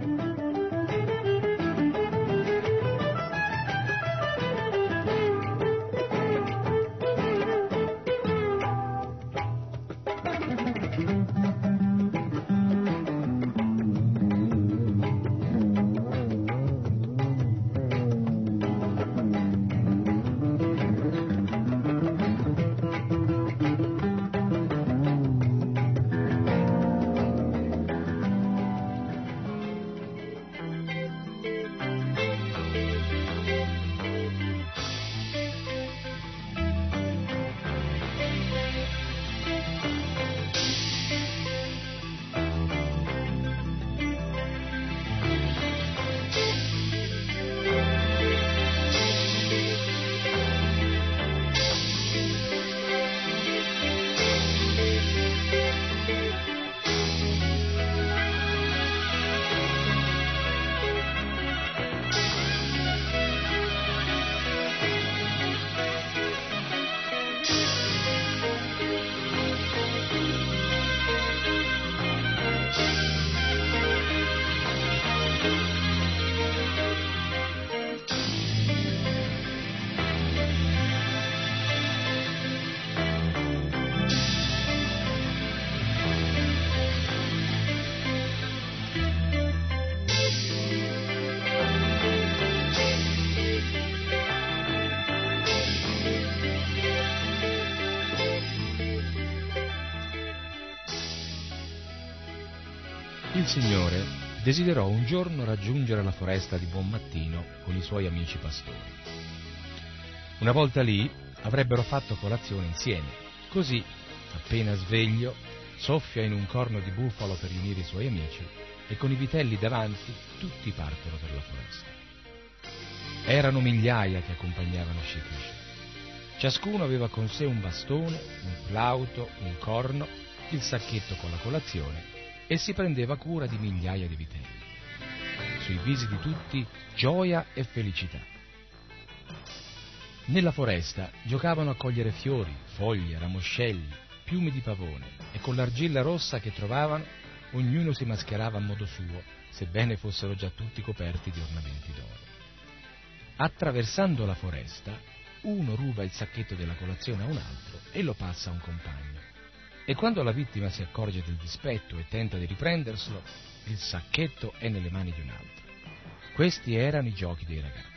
Signore desiderò un giorno raggiungere la foresta di buon mattino con i suoi amici pastori. Una volta lì avrebbero fatto colazione insieme. Così, appena sveglio, soffia in un corno di bufalo per riunire i suoi amici e con i vitelli davanti tutti partono per la foresta. Erano migliaia che accompagnavano Shri Krishna. Ciascuno aveva con sé un bastone, un flauto, un corno, il sacchetto con la colazione e si prendeva cura di migliaia di vitelli. Sui visi di tutti gioia e felicità. Nella foresta giocavano a cogliere fiori, foglie, ramoscelli, piumi di pavone e con l'argilla rossa che trovavano ognuno si mascherava a modo suo, sebbene fossero già tutti coperti di ornamenti d'oro. Attraversando la foresta, uno ruba il sacchetto della colazione a un altro e lo passa a un compagno. E quando la vittima si accorge del dispetto e tenta di riprenderselo, il sacchetto è nelle mani di un altro. Questi erano i giochi dei ragazzi.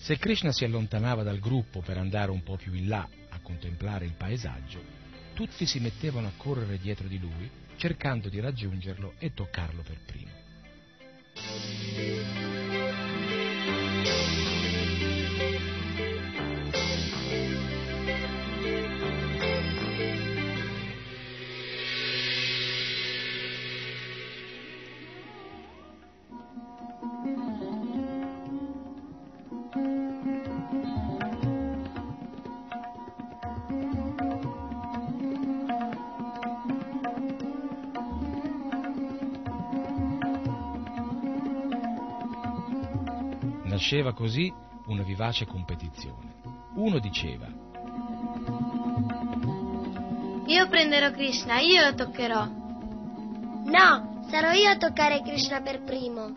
Se Krishna si allontanava dal gruppo per andare un po' più in là a contemplare il paesaggio, tutti si mettevano a correre dietro di lui, cercando di raggiungerlo e toccarlo per primo. Nasceva così una vivace competizione. Uno diceva Io prenderò Krishna, io lo toccherò. No, sarò io a toccare Krishna per primo.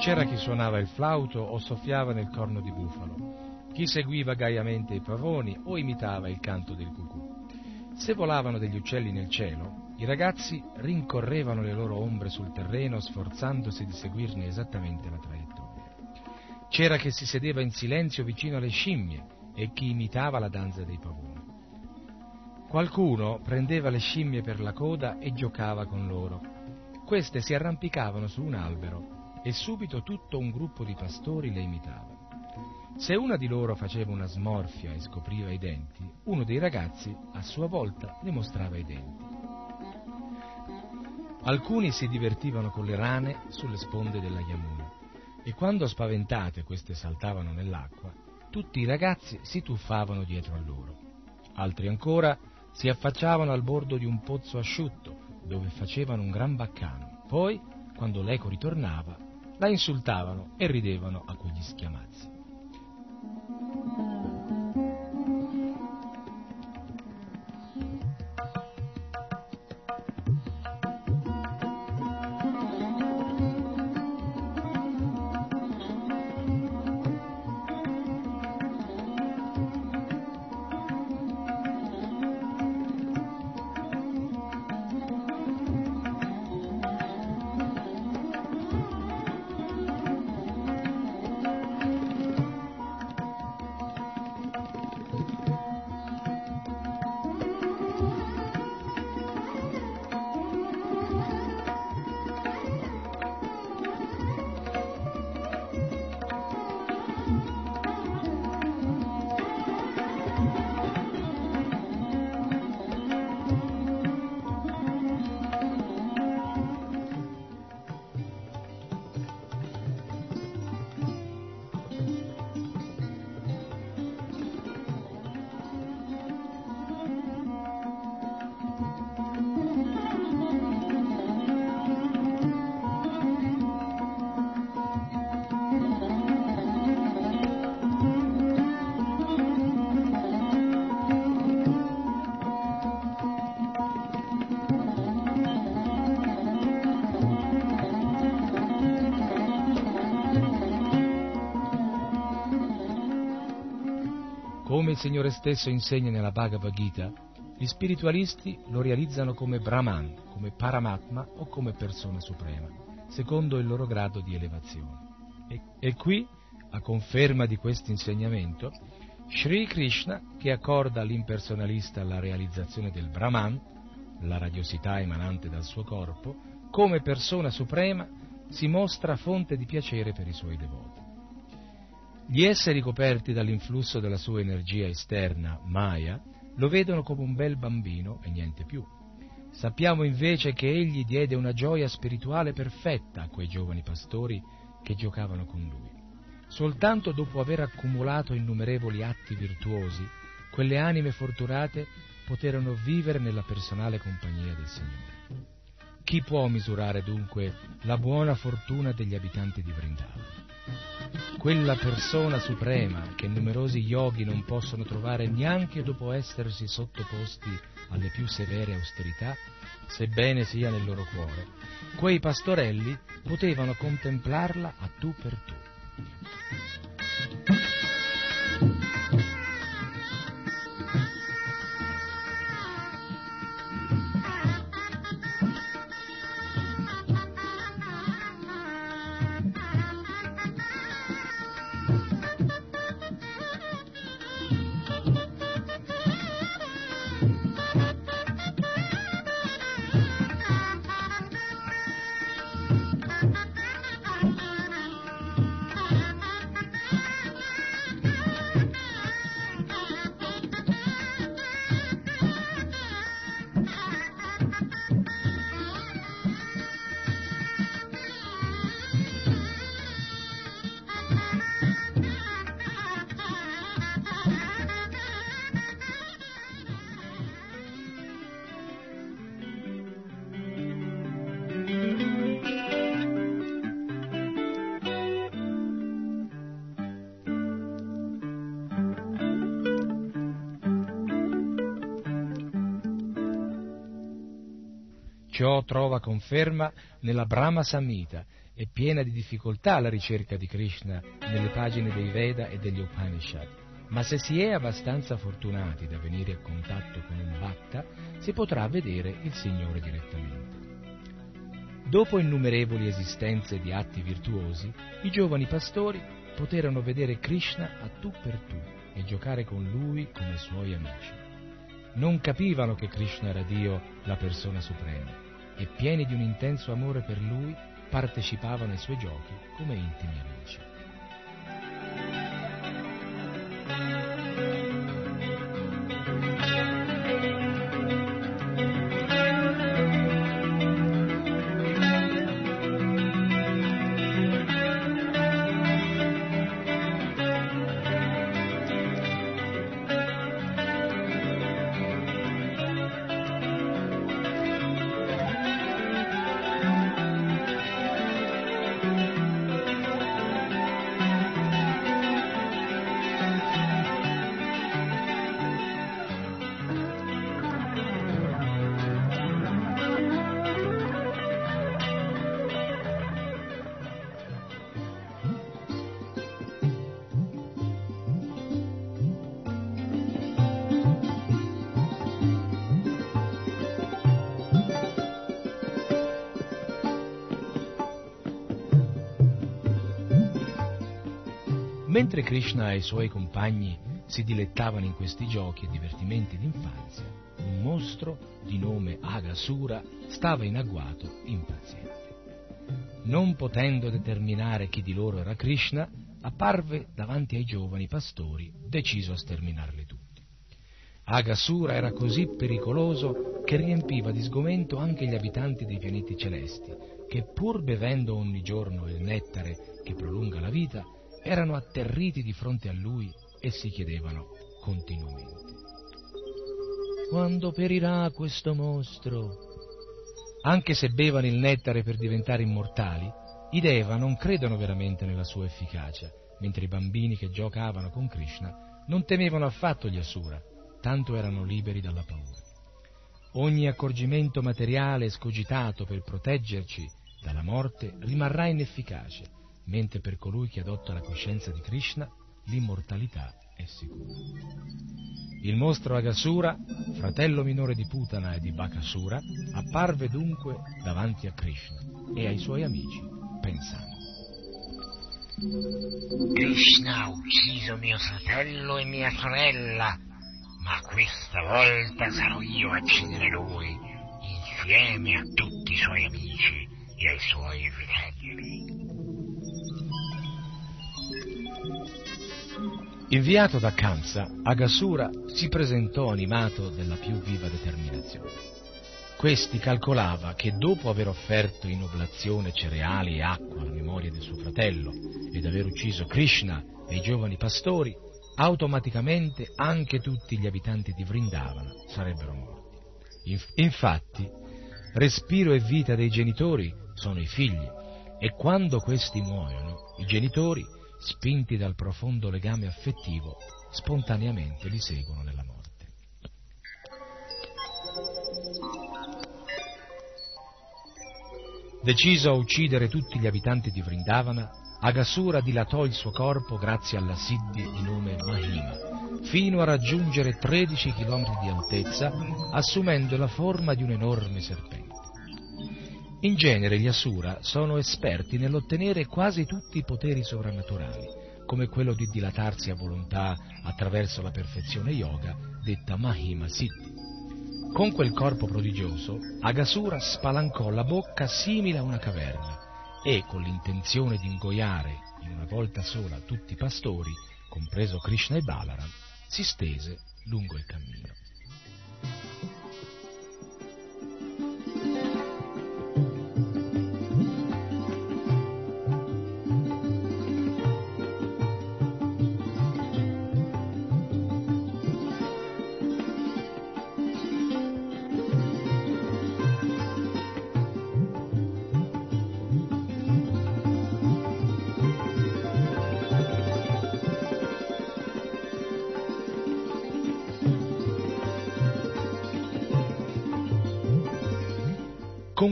C'era chi suonava il flauto o soffiava nel corno di bufalo, chi seguiva gaiamente i pavoni o imitava il canto del cucù. Se volavano degli uccelli nel cielo, i ragazzi rincorrevano le loro ombre sul terreno sforzandosi di seguirne esattamente la traiettoria. C'era chi si sedeva in silenzio vicino alle scimmie e chi imitava la danza dei pavoni. Qualcuno prendeva le scimmie per la coda e giocava con loro. Queste si arrampicavano su un albero e subito tutto un gruppo di pastori le imitava. Se una di loro faceva una smorfia e scopriva i denti, uno dei ragazzi a sua volta le mostrava i denti. Alcuni si divertivano con le rane sulle sponde della Yamuna e quando spaventate queste saltavano nell'acqua, tutti i ragazzi si tuffavano dietro a loro. Altri ancora si affacciavano al bordo di un pozzo asciutto dove facevano un gran baccano. Poi, quando l'eco ritornava, la insultavano e ridevano a quegli schiamazzi. Come il Signore stesso insegna nella Bhagavad Gita, gli spiritualisti lo realizzano come Brahman, come Paramatma o come persona suprema, secondo il loro grado di elevazione. E, e qui, a conferma di questo insegnamento, Sri Krishna, che accorda all'impersonalista la realizzazione del Brahman, la radiosità emanante dal suo corpo, come persona suprema si mostra fonte di piacere per i suoi devoti. Gli esseri coperti dall'influsso della sua energia esterna, Maya, lo vedono come un bel bambino e niente più. Sappiamo invece che egli diede una gioia spirituale perfetta a quei giovani pastori che giocavano con lui. Soltanto dopo aver accumulato innumerevoli atti virtuosi, quelle anime fortunate poterono vivere nella personale compagnia del Signore. Chi può misurare dunque la buona fortuna degli abitanti di Vrindavan? Quella persona suprema che numerosi yogi non possono trovare neanche dopo essersi sottoposti alle più severe austerità, sebbene sia nel loro cuore, quei pastorelli potevano contemplarla a tu per tu. Trova conferma nella Brahma Samhita e piena di difficoltà la ricerca di Krishna nelle pagine dei Veda e degli Upanishad. Ma se si è abbastanza fortunati da venire a contatto con un Bhatta, si potrà vedere il Signore direttamente. Dopo innumerevoli esistenze di atti virtuosi, i giovani pastori poterono vedere Krishna a tu per tu e giocare con lui come suoi amici. Non capivano che Krishna era Dio, la persona suprema, e pieni di un intenso amore per lui, partecipavano ai suoi giochi come intimi amici. Krishna e i suoi compagni si dilettavano in questi giochi e divertimenti d'infanzia, un mostro di nome Agasura stava in agguato impaziente. Non potendo determinare chi di loro era Krishna, apparve davanti ai giovani pastori, deciso a sterminarli tutti. Agasura era così pericoloso che riempiva di sgomento anche gli abitanti dei pianeti celesti, che pur bevendo ogni giorno il nettare che prolunga la vita, erano atterriti di fronte a lui e si chiedevano continuamente. Quando perirà questo mostro? Anche se bevano il nettare per diventare immortali, i Deva non credono veramente nella sua efficacia, mentre i bambini che giocavano con Krishna non temevano affatto gli Asura, tanto erano liberi dalla paura. Ogni accorgimento materiale escogitato per proteggerci dalla morte rimarrà inefficace mentre per colui che adotta la coscienza di Krishna l'immortalità è sicura. Il mostro Agasura, fratello minore di Putana e di Bakasura, apparve dunque davanti a Krishna e ai suoi amici, pensando. Krishna ha ucciso mio fratello e mia sorella, ma questa volta sarò io a uccidere lui insieme a tutti i suoi amici e ai suoi fratelli. Inviato da Kamsa, Agasura si presentò animato della più viva determinazione. Questi calcolava che dopo aver offerto in oblazione cereali e acqua alla memoria del suo fratello ed aver ucciso Krishna e i giovani pastori, automaticamente anche tutti gli abitanti di Vrindavana sarebbero morti. Infatti, respiro e vita dei genitori sono i figli e quando questi muoiono, i genitori spinti dal profondo legame affettivo, spontaneamente li seguono nella morte. Deciso a uccidere tutti gli abitanti di Vrindavana, Agasura dilatò il suo corpo grazie alla Siddhi di nome Mahima, fino a raggiungere 13 km di altezza, assumendo la forma di un enorme serpente. In genere gli Asura sono esperti nell'ottenere quasi tutti i poteri sovrannaturali, come quello di dilatarsi a volontà attraverso la perfezione yoga, detta Mahima Siddhi. Con quel corpo prodigioso, Agasura spalancò la bocca simile a una caverna e, con l'intenzione di ingoiare in una volta sola tutti i pastori, compreso Krishna e Balaram, si stese lungo il cammino.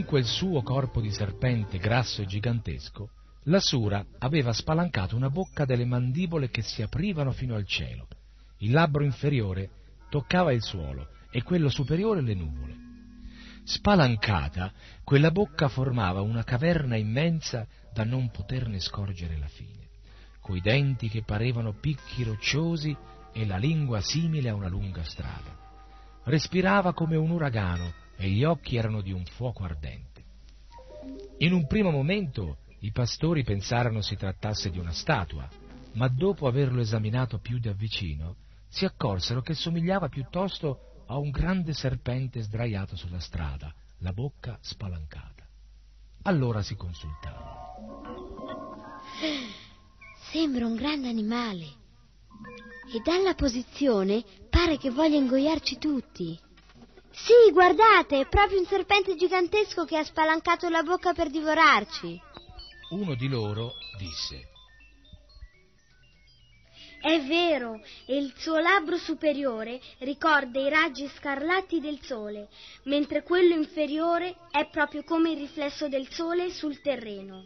Quel suo corpo di serpente grasso e gigantesco, la Sura aveva spalancato una bocca delle mandibole che si aprivano fino al cielo. Il labbro inferiore toccava il suolo e quello superiore le nuvole. Spalancata, quella bocca formava una caverna immensa da non poterne scorgere la fine, coi denti che parevano picchi rocciosi e la lingua simile a una lunga strada. Respirava come un uragano e gli occhi erano di un fuoco ardente. In un primo momento i pastori pensarono si trattasse di una statua, ma dopo averlo esaminato più da vicino si accorsero che somigliava piuttosto a un grande serpente sdraiato sulla strada, la bocca spalancata. Allora si consultarono. Sembra un grande animale e dalla posizione pare che voglia ingoiarci tutti. Sì, guardate, è proprio un serpente gigantesco che ha spalancato la bocca per divorarci. Uno di loro disse. È vero, e il suo labbro superiore ricorda i raggi scarlatti del sole, mentre quello inferiore è proprio come il riflesso del sole sul terreno.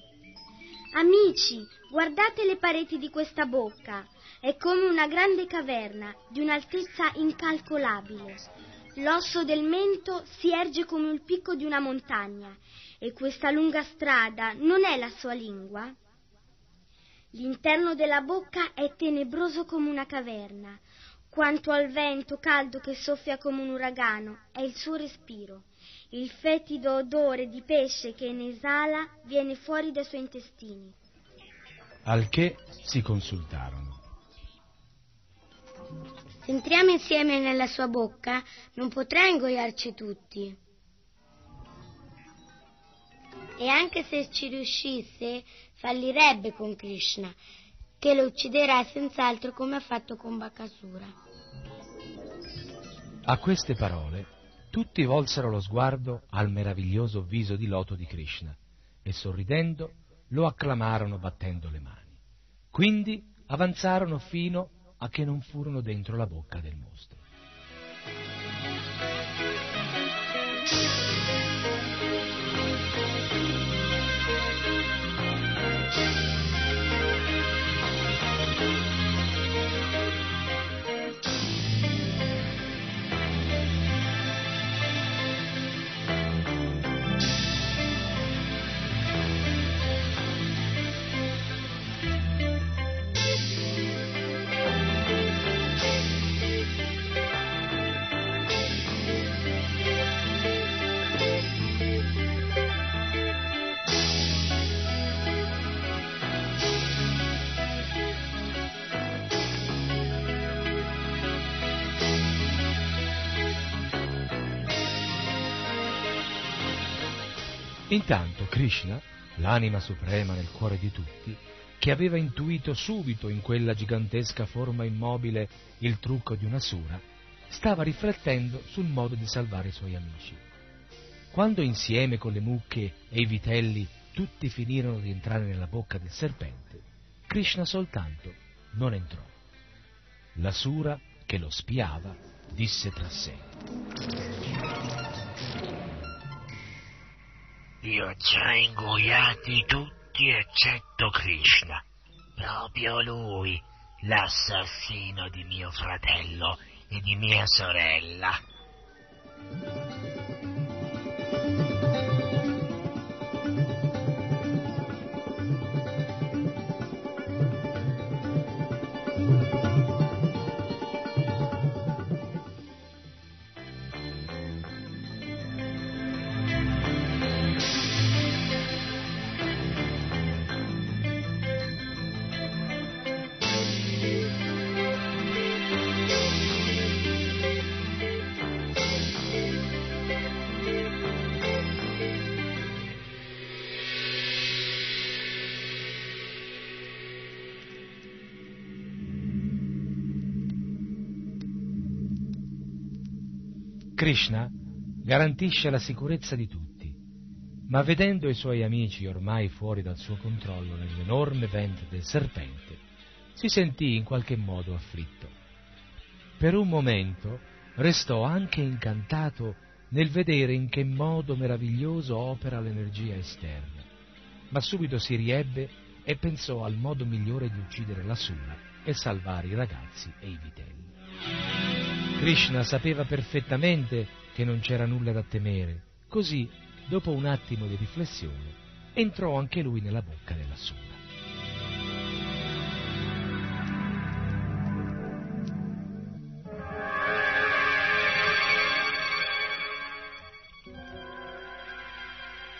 Amici, guardate le pareti di questa bocca. È come una grande caverna di un'altezza incalcolabile. L'osso del mento si erge come il picco di una montagna e questa lunga strada non è la sua lingua? L'interno della bocca è tenebroso come una caverna. Quanto al vento caldo che soffia come un uragano, è il suo respiro. Il fetido odore di pesce che ne esala viene fuori dai suoi intestini. Al che si consultarono. Se entriamo insieme nella sua bocca, non potrà ingoiarci tutti. E anche se ci riuscisse, fallirebbe con Krishna, che lo ucciderà senz'altro come ha fatto con Bakasura. A queste parole, tutti volsero lo sguardo al meraviglioso viso di loto di Krishna e sorridendo lo acclamarono battendo le mani. Quindi avanzarono fino a che non furono dentro la bocca del mostro. Intanto Krishna, l'anima suprema nel cuore di tutti, che aveva intuito subito in quella gigantesca forma immobile il trucco di una sura, stava riflettendo sul modo di salvare i suoi amici. Quando insieme con le mucche e i vitelli tutti finirono di entrare nella bocca del serpente, Krishna soltanto non entrò. La sura che lo spiava disse tra sé. Li ho già ingoiati tutti eccetto Krishna. Proprio lui, l'assassino di mio fratello e di mia sorella. Krishna garantisce la sicurezza di tutti, ma vedendo i suoi amici ormai fuori dal suo controllo nell'enorme vento del serpente, si sentì in qualche modo afflitto. Per un momento restò anche incantato nel vedere in che modo meraviglioso opera l'energia esterna, ma subito si riebbe e pensò al modo migliore di uccidere la sura e salvare i ragazzi e i vitelli. Krishna sapeva perfettamente che non c'era nulla da temere, così, dopo un attimo di riflessione, entrò anche lui nella bocca della sura.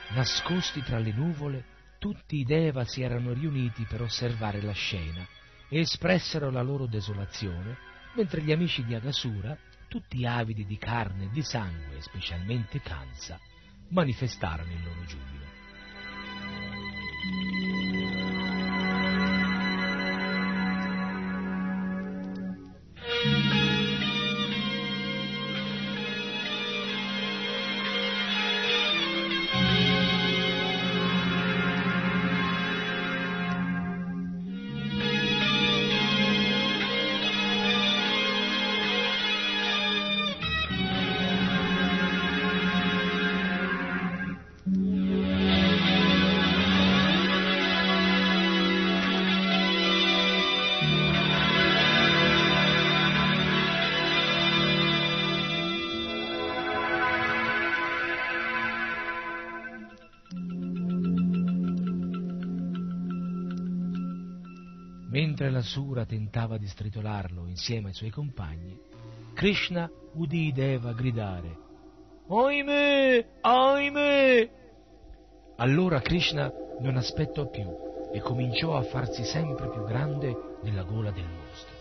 Nascosti tra le nuvole, tutti i Deva si erano riuniti per osservare la scena e espressero la loro desolazione, mentre gli amici di Agasura, tutti avidi di carne e di sangue, specialmente Kansa, manifestarono il loro giubilo. Mentre la Sura tentava di stritolarlo insieme ai suoi compagni, Krishna udì Deva gridare Oimè! Oimè! Allora Krishna non aspettò più e cominciò a farsi sempre più grande nella gola del mostro.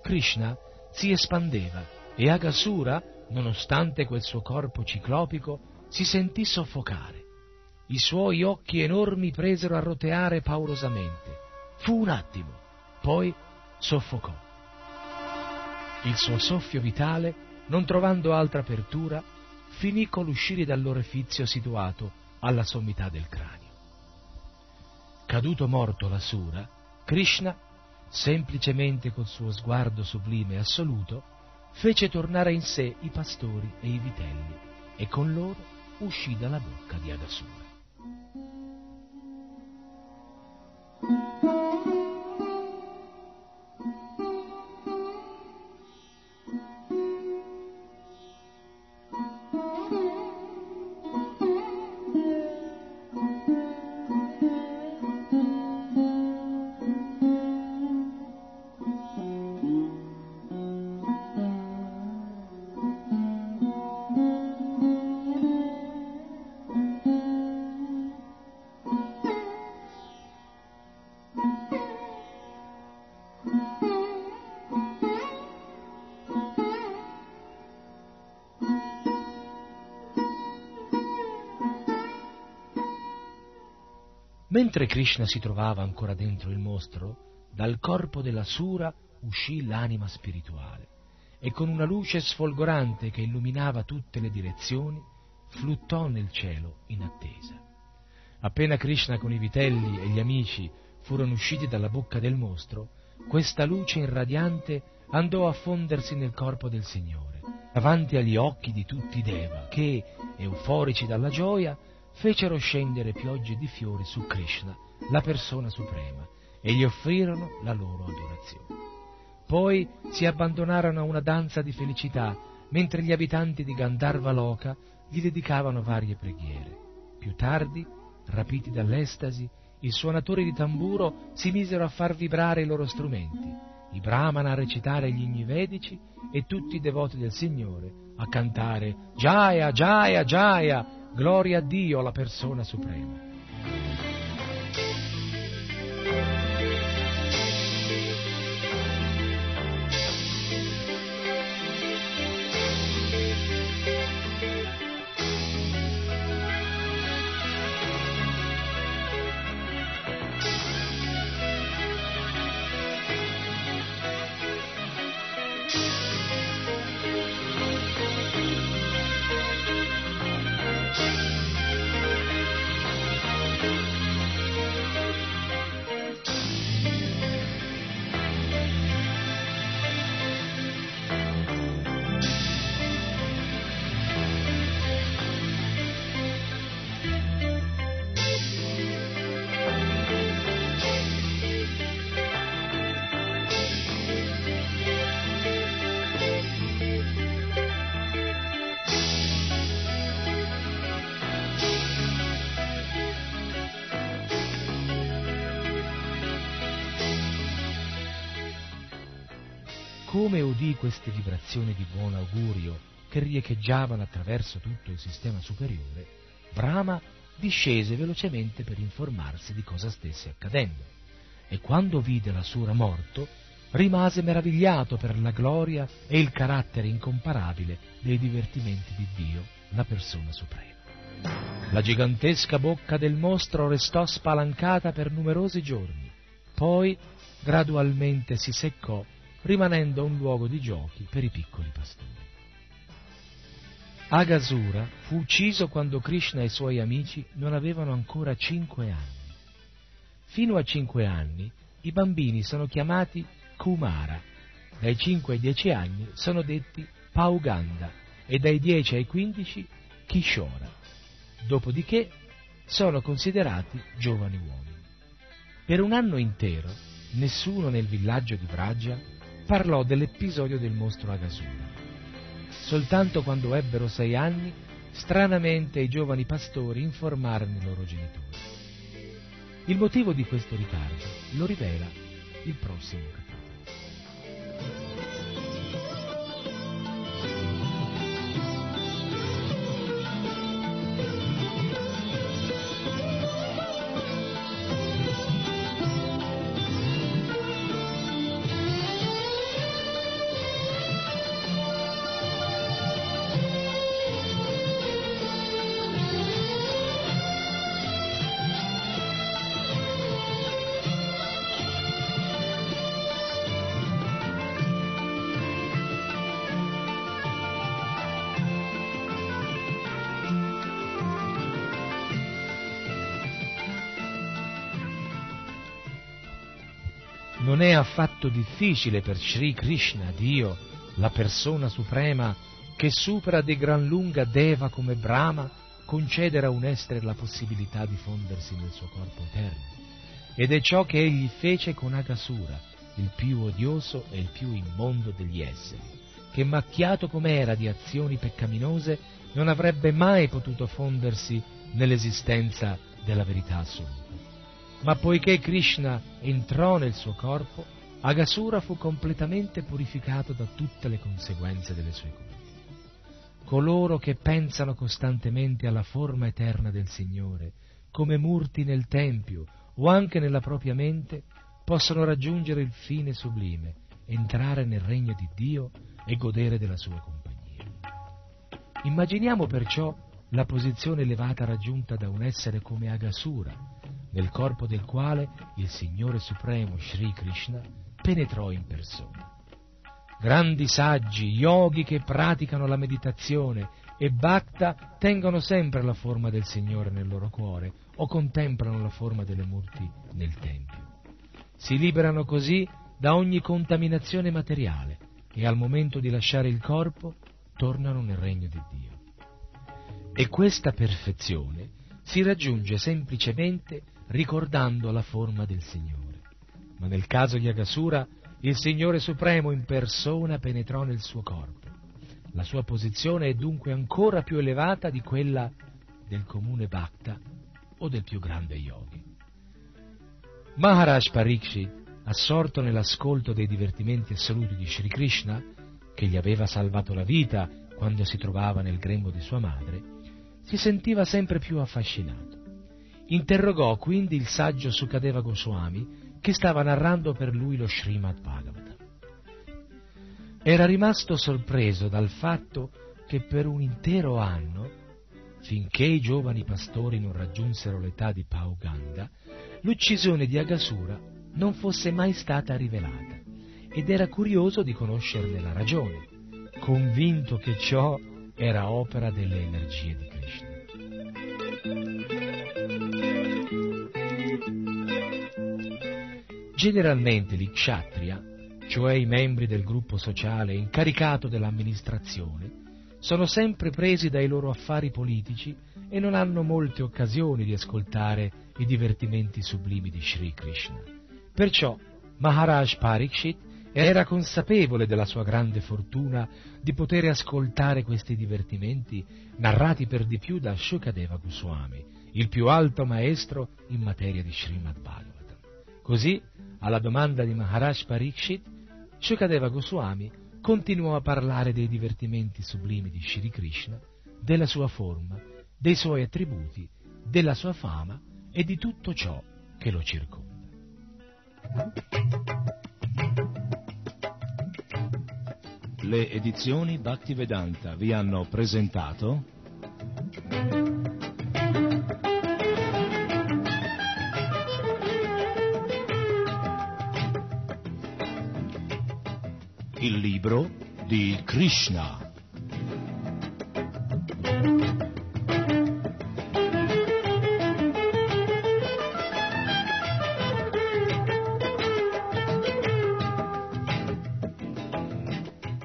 Krishna si espandeva e Agasura, nonostante quel suo corpo ciclopico, si sentì soffocare. I suoi occhi enormi presero a roteare paurosamente. Fu un attimo, poi soffocò. Il suo soffio vitale, non trovando altra apertura, finì con l'uscire dall'orefizio situato alla sommità del cranio. Caduto morto la Sura, Krishna, semplicemente col suo sguardo sublime e assoluto, fece tornare in sé i pastori e i vitelli e con loro uscì dalla bocca di Agasura. Mentre Krishna si trovava ancora dentro il mostro, dal corpo della sura uscì l'anima spirituale e con una luce sfolgorante che illuminava tutte le direzioni, fluttò nel cielo in attesa. Appena Krishna con i vitelli e gli amici furono usciti dalla bocca del mostro, questa luce irradiante andò a fondersi nel corpo del Signore, davanti agli occhi di tutti i Deva, che, euforici dalla gioia, fecero scendere piogge di fiori su Krishna, la persona suprema, e gli offrirono la loro adorazione. Poi si abbandonarono a una danza di felicità, mentre gli abitanti di Gandharva Loka gli dedicavano varie preghiere. Più tardi, rapiti dall'estasi, i suonatori di tamburo si misero a far vibrare i loro strumenti, i brahmana a recitare gli inni vedici e tutti i devoti del Signore a cantare Jaya, Jaya, Jaya, gloria a Dio, la persona suprema. Vibrazioni di buon augurio che riecheggiavano attraverso tutto il sistema superiore, Brahma discese velocemente per informarsi di cosa stesse accadendo e quando vide la sura morto rimase meravigliato per la gloria e il carattere incomparabile dei divertimenti di Dio, la persona suprema. La gigantesca bocca del mostro restò spalancata per numerosi giorni, poi gradualmente si seccò rimanendo un luogo di giochi per i piccoli pastori. Agasura fu ucciso quando Krishna e i suoi amici non avevano ancora cinque anni. Fino a cinque anni i bambini sono chiamati Kumara, dai 5 ai 10 anni sono detti Pauganda e dai 10 ai 15 Kishora. Dopodiché sono considerati giovani uomini. Per un anno intero nessuno nel villaggio di Vraja parlò dell'episodio del mostro Agasura. Soltanto quando ebbero sei anni, stranamente i giovani pastori informarono i loro genitori. Il motivo di questo ritardo lo rivela il prossimo capitolo. Affatto difficile per Sri Krishna, Dio, la persona suprema, che supera di gran lunga Deva come Brahma, concedere a un essere la possibilità di fondersi nel suo corpo eterno. Ed è ciò che egli fece con Agasura, il più odioso e il più immondo degli esseri, che macchiato com'era di azioni peccaminose, non avrebbe mai potuto fondersi nell'esistenza della verità assoluta. Ma poiché Krishna entrò nel suo corpo, Agasura fu completamente purificato da tutte le conseguenze delle sue colpe. Coloro che pensano costantemente alla forma eterna del Signore, come murti nel Tempio o anche nella propria mente, possono raggiungere il fine sublime, entrare nel regno di Dio e godere della sua compagnia. Immaginiamo perciò la posizione elevata raggiunta da un essere come Agasura, nel corpo del quale il Signore Supremo Sri Krishna penetrò in persona. Grandi saggi, yogi che praticano la meditazione e bhakta tengono sempre la forma del Signore nel loro cuore o contemplano la forma delle murti nel Tempio. Si liberano così da ogni contaminazione materiale e al momento di lasciare il corpo tornano nel regno di Dio. E questa perfezione si raggiunge semplicemente ricordando la forma del Signore. Ma nel caso di Agasura, il Signore Supremo in persona penetrò nel suo corpo. La sua posizione è dunque ancora più elevata di quella del comune Bhakta o del più grande yogi. Maharaj Parikshit, assorto nell'ascolto dei divertimenti assoluti di Sri Krishna, che gli aveva salvato la vita quando si trovava nel grembo di sua madre, si sentiva sempre più affascinato. Interrogò quindi il saggio Sukadeva Goswami che stava narrando per lui lo Srimad Bhagavatam. Era rimasto sorpreso dal fatto che per un intero anno, finché i giovani pastori non raggiunsero l'età di Pauganda, l'uccisione di Agasura non fosse mai stata rivelata ed era curioso di conoscerne la ragione, convinto che ciò era opera delle energie di Krishna. Generalmente l'Ikshatriya, cioè i membri del gruppo sociale incaricato dell'amministrazione, sono sempre presi dai loro affari politici e non hanno molte occasioni di ascoltare i divertimenti sublimi di Sri Krishna. Perciò Maharaj Parikshit era consapevole della sua grande fortuna di poter ascoltare questi divertimenti narrati per di più da Shukadeva Goswami, il più alto maestro in materia di Srimad Bhagavatam. Così alla domanda di Maharaj Parikshit, Shukadeva Goswami continuò a parlare dei divertimenti sublimi di Shri Krishna, della sua forma, dei suoi attributi, della sua fama e di tutto ciò che lo circonda. Le edizioni Bhaktivedanta vi hanno presentato il libro di Krishna.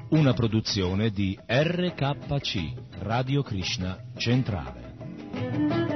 Una produzione di RKC, Radio Krishna Centrale.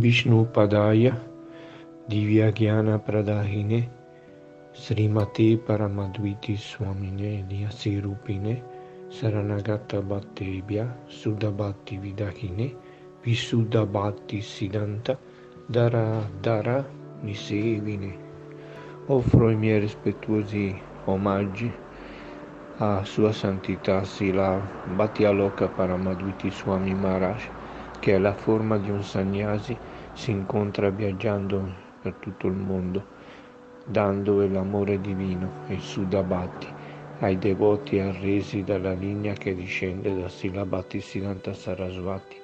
Padaya Divyagyana Pradahine Srimati Paramadviti Swamine Lyasirupine Saranagata Bhattebhya Sudabhatti Vidahine Visudabhatti Siddhanta Dara Dara Nisevine. Offro i miei rispettuosi omaggi a Sua Santità Sila Bhattialoka Paramadviti Swami Maharaj, che è la forma di un sannyasi, si incontra viaggiando per tutto il mondo, dando l'amore divino, il Sudabhatti, ai devoti arresi dalla linea che discende da Sila Bhattisiddhanta Sarasvati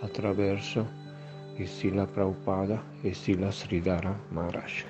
attraverso il Sila Prabhupada e Sila Sridhara Maharaj.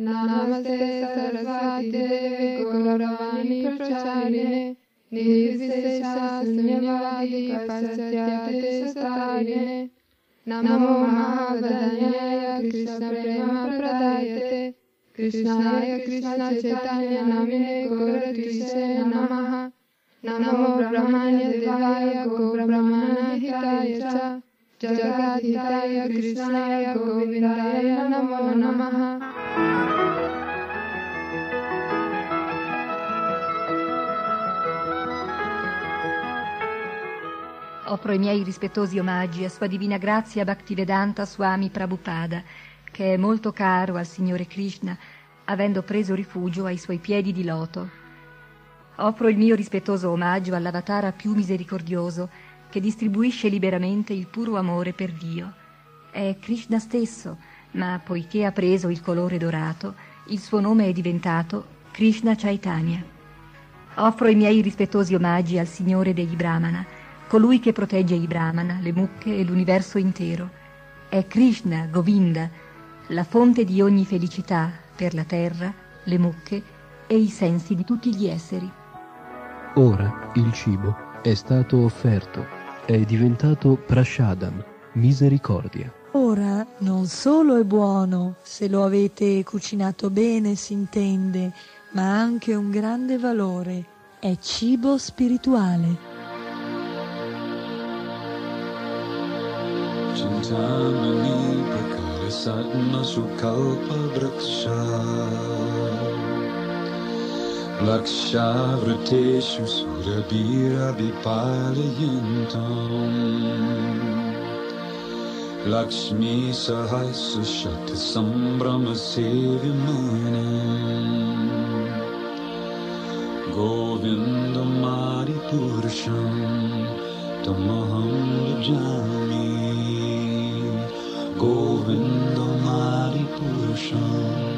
नमस्ते सरस्वती देवे, गौरवाणी प्रचारिणे। निर्विशेषाशून्यवादी पश्चात्यदेशतारिणे नमो प्रेम कृष्णप्रेमप्रदायते। कृष्णाय कृष्णचैतन्यनामिने गौरकृष्णे नमः। नमो ब्रह्माण्य देवाय गोब्रह्मणहिताय च। Hitaya Krishnaya Govindaya Namo Namaha Offro i miei rispettosi omaggi a Sua Divina Grazia Bhaktivedanta Swami Prabhupada, che è molto caro al Signore Krishna, avendo preso rifugio ai suoi piedi di loto. Offro il mio rispettoso omaggio all'avatara più misericordioso, che distribuisce liberamente il puro amore per Dio. È Krishna stesso, ma poiché ha preso il colore dorato, il suo nome è diventato Krishna Chaitanya. Offro i miei rispettosi omaggi al Signore degli Brahmana, colui che protegge i Brahmana, le mucche e l'universo intero. È Krishna, Govinda, la fonte di ogni felicità per la terra, le mucche e i sensi di tutti gli esseri. Ora il cibo è stato offerto, è diventato prashadam, misericordia. Ora non solo è buono, se lo avete cucinato bene si intende, ma ha anche un grande valore. È cibo spirituale. Chintamani Lakshá Vriteshu Surabhira Vipalayintam Lakshmi Sahasya Shat Sambrama Sevimanam Govindam Adi Purusham Tamaham Jami. Govindam Adi Purusham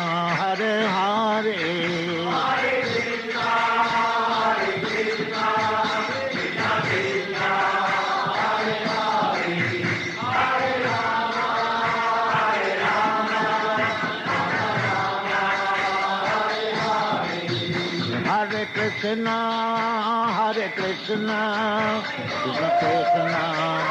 now. is no place now.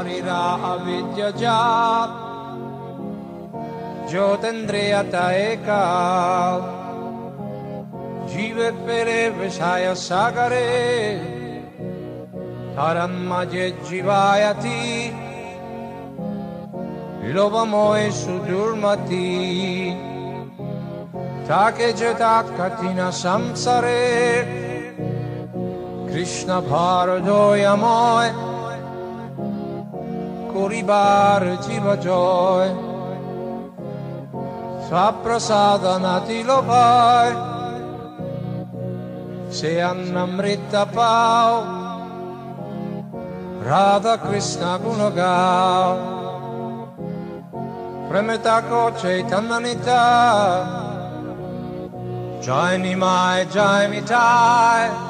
मौनिरा अविद्यजात ज्योतिन्द्रियतैका पेरे विषाय सागरे तरन्मजे जीवायति। लोभमोय सुदुर्मति, ताके जतात कठिन संसारे। कृष्ण भारदोयमोय Kuribar Jiva Joy vai. Se Seannamrita Pau Radha Krishna Gunagau Premetako Chaitananita Jai Nimai Jai Mitai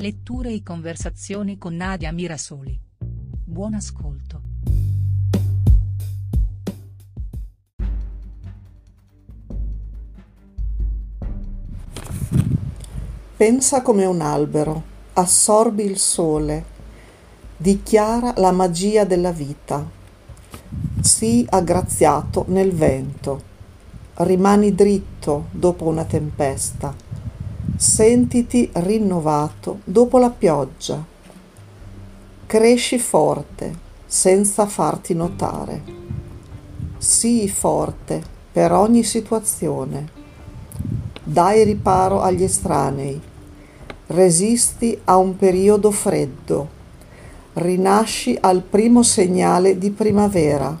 Letture e conversazioni con Nadia Mirasoli. Buon ascolto. Pensa come un albero, assorbi il sole, dichiara la magia della vita. Sii aggraziato nel vento, rimani dritto dopo una tempesta, sentiti rinnovato dopo la pioggia. Cresci forte senza farti notare. Sii forte per ogni situazione. Dai riparo agli estranei. Resisti a un periodo freddo. Rinasci al primo segnale di primavera.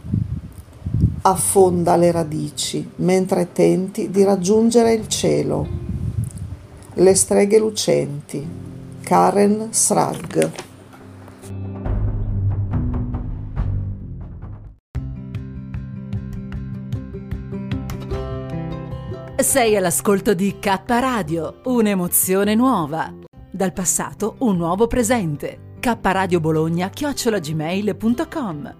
Affonda le radici mentre tenti di raggiungere il cielo. Le streghe lucenti. Karen Srag. Sei all'ascolto di K Radio, un'emozione nuova. Dal passato un nuovo presente. K Radio Bologna chiocciolagmail.com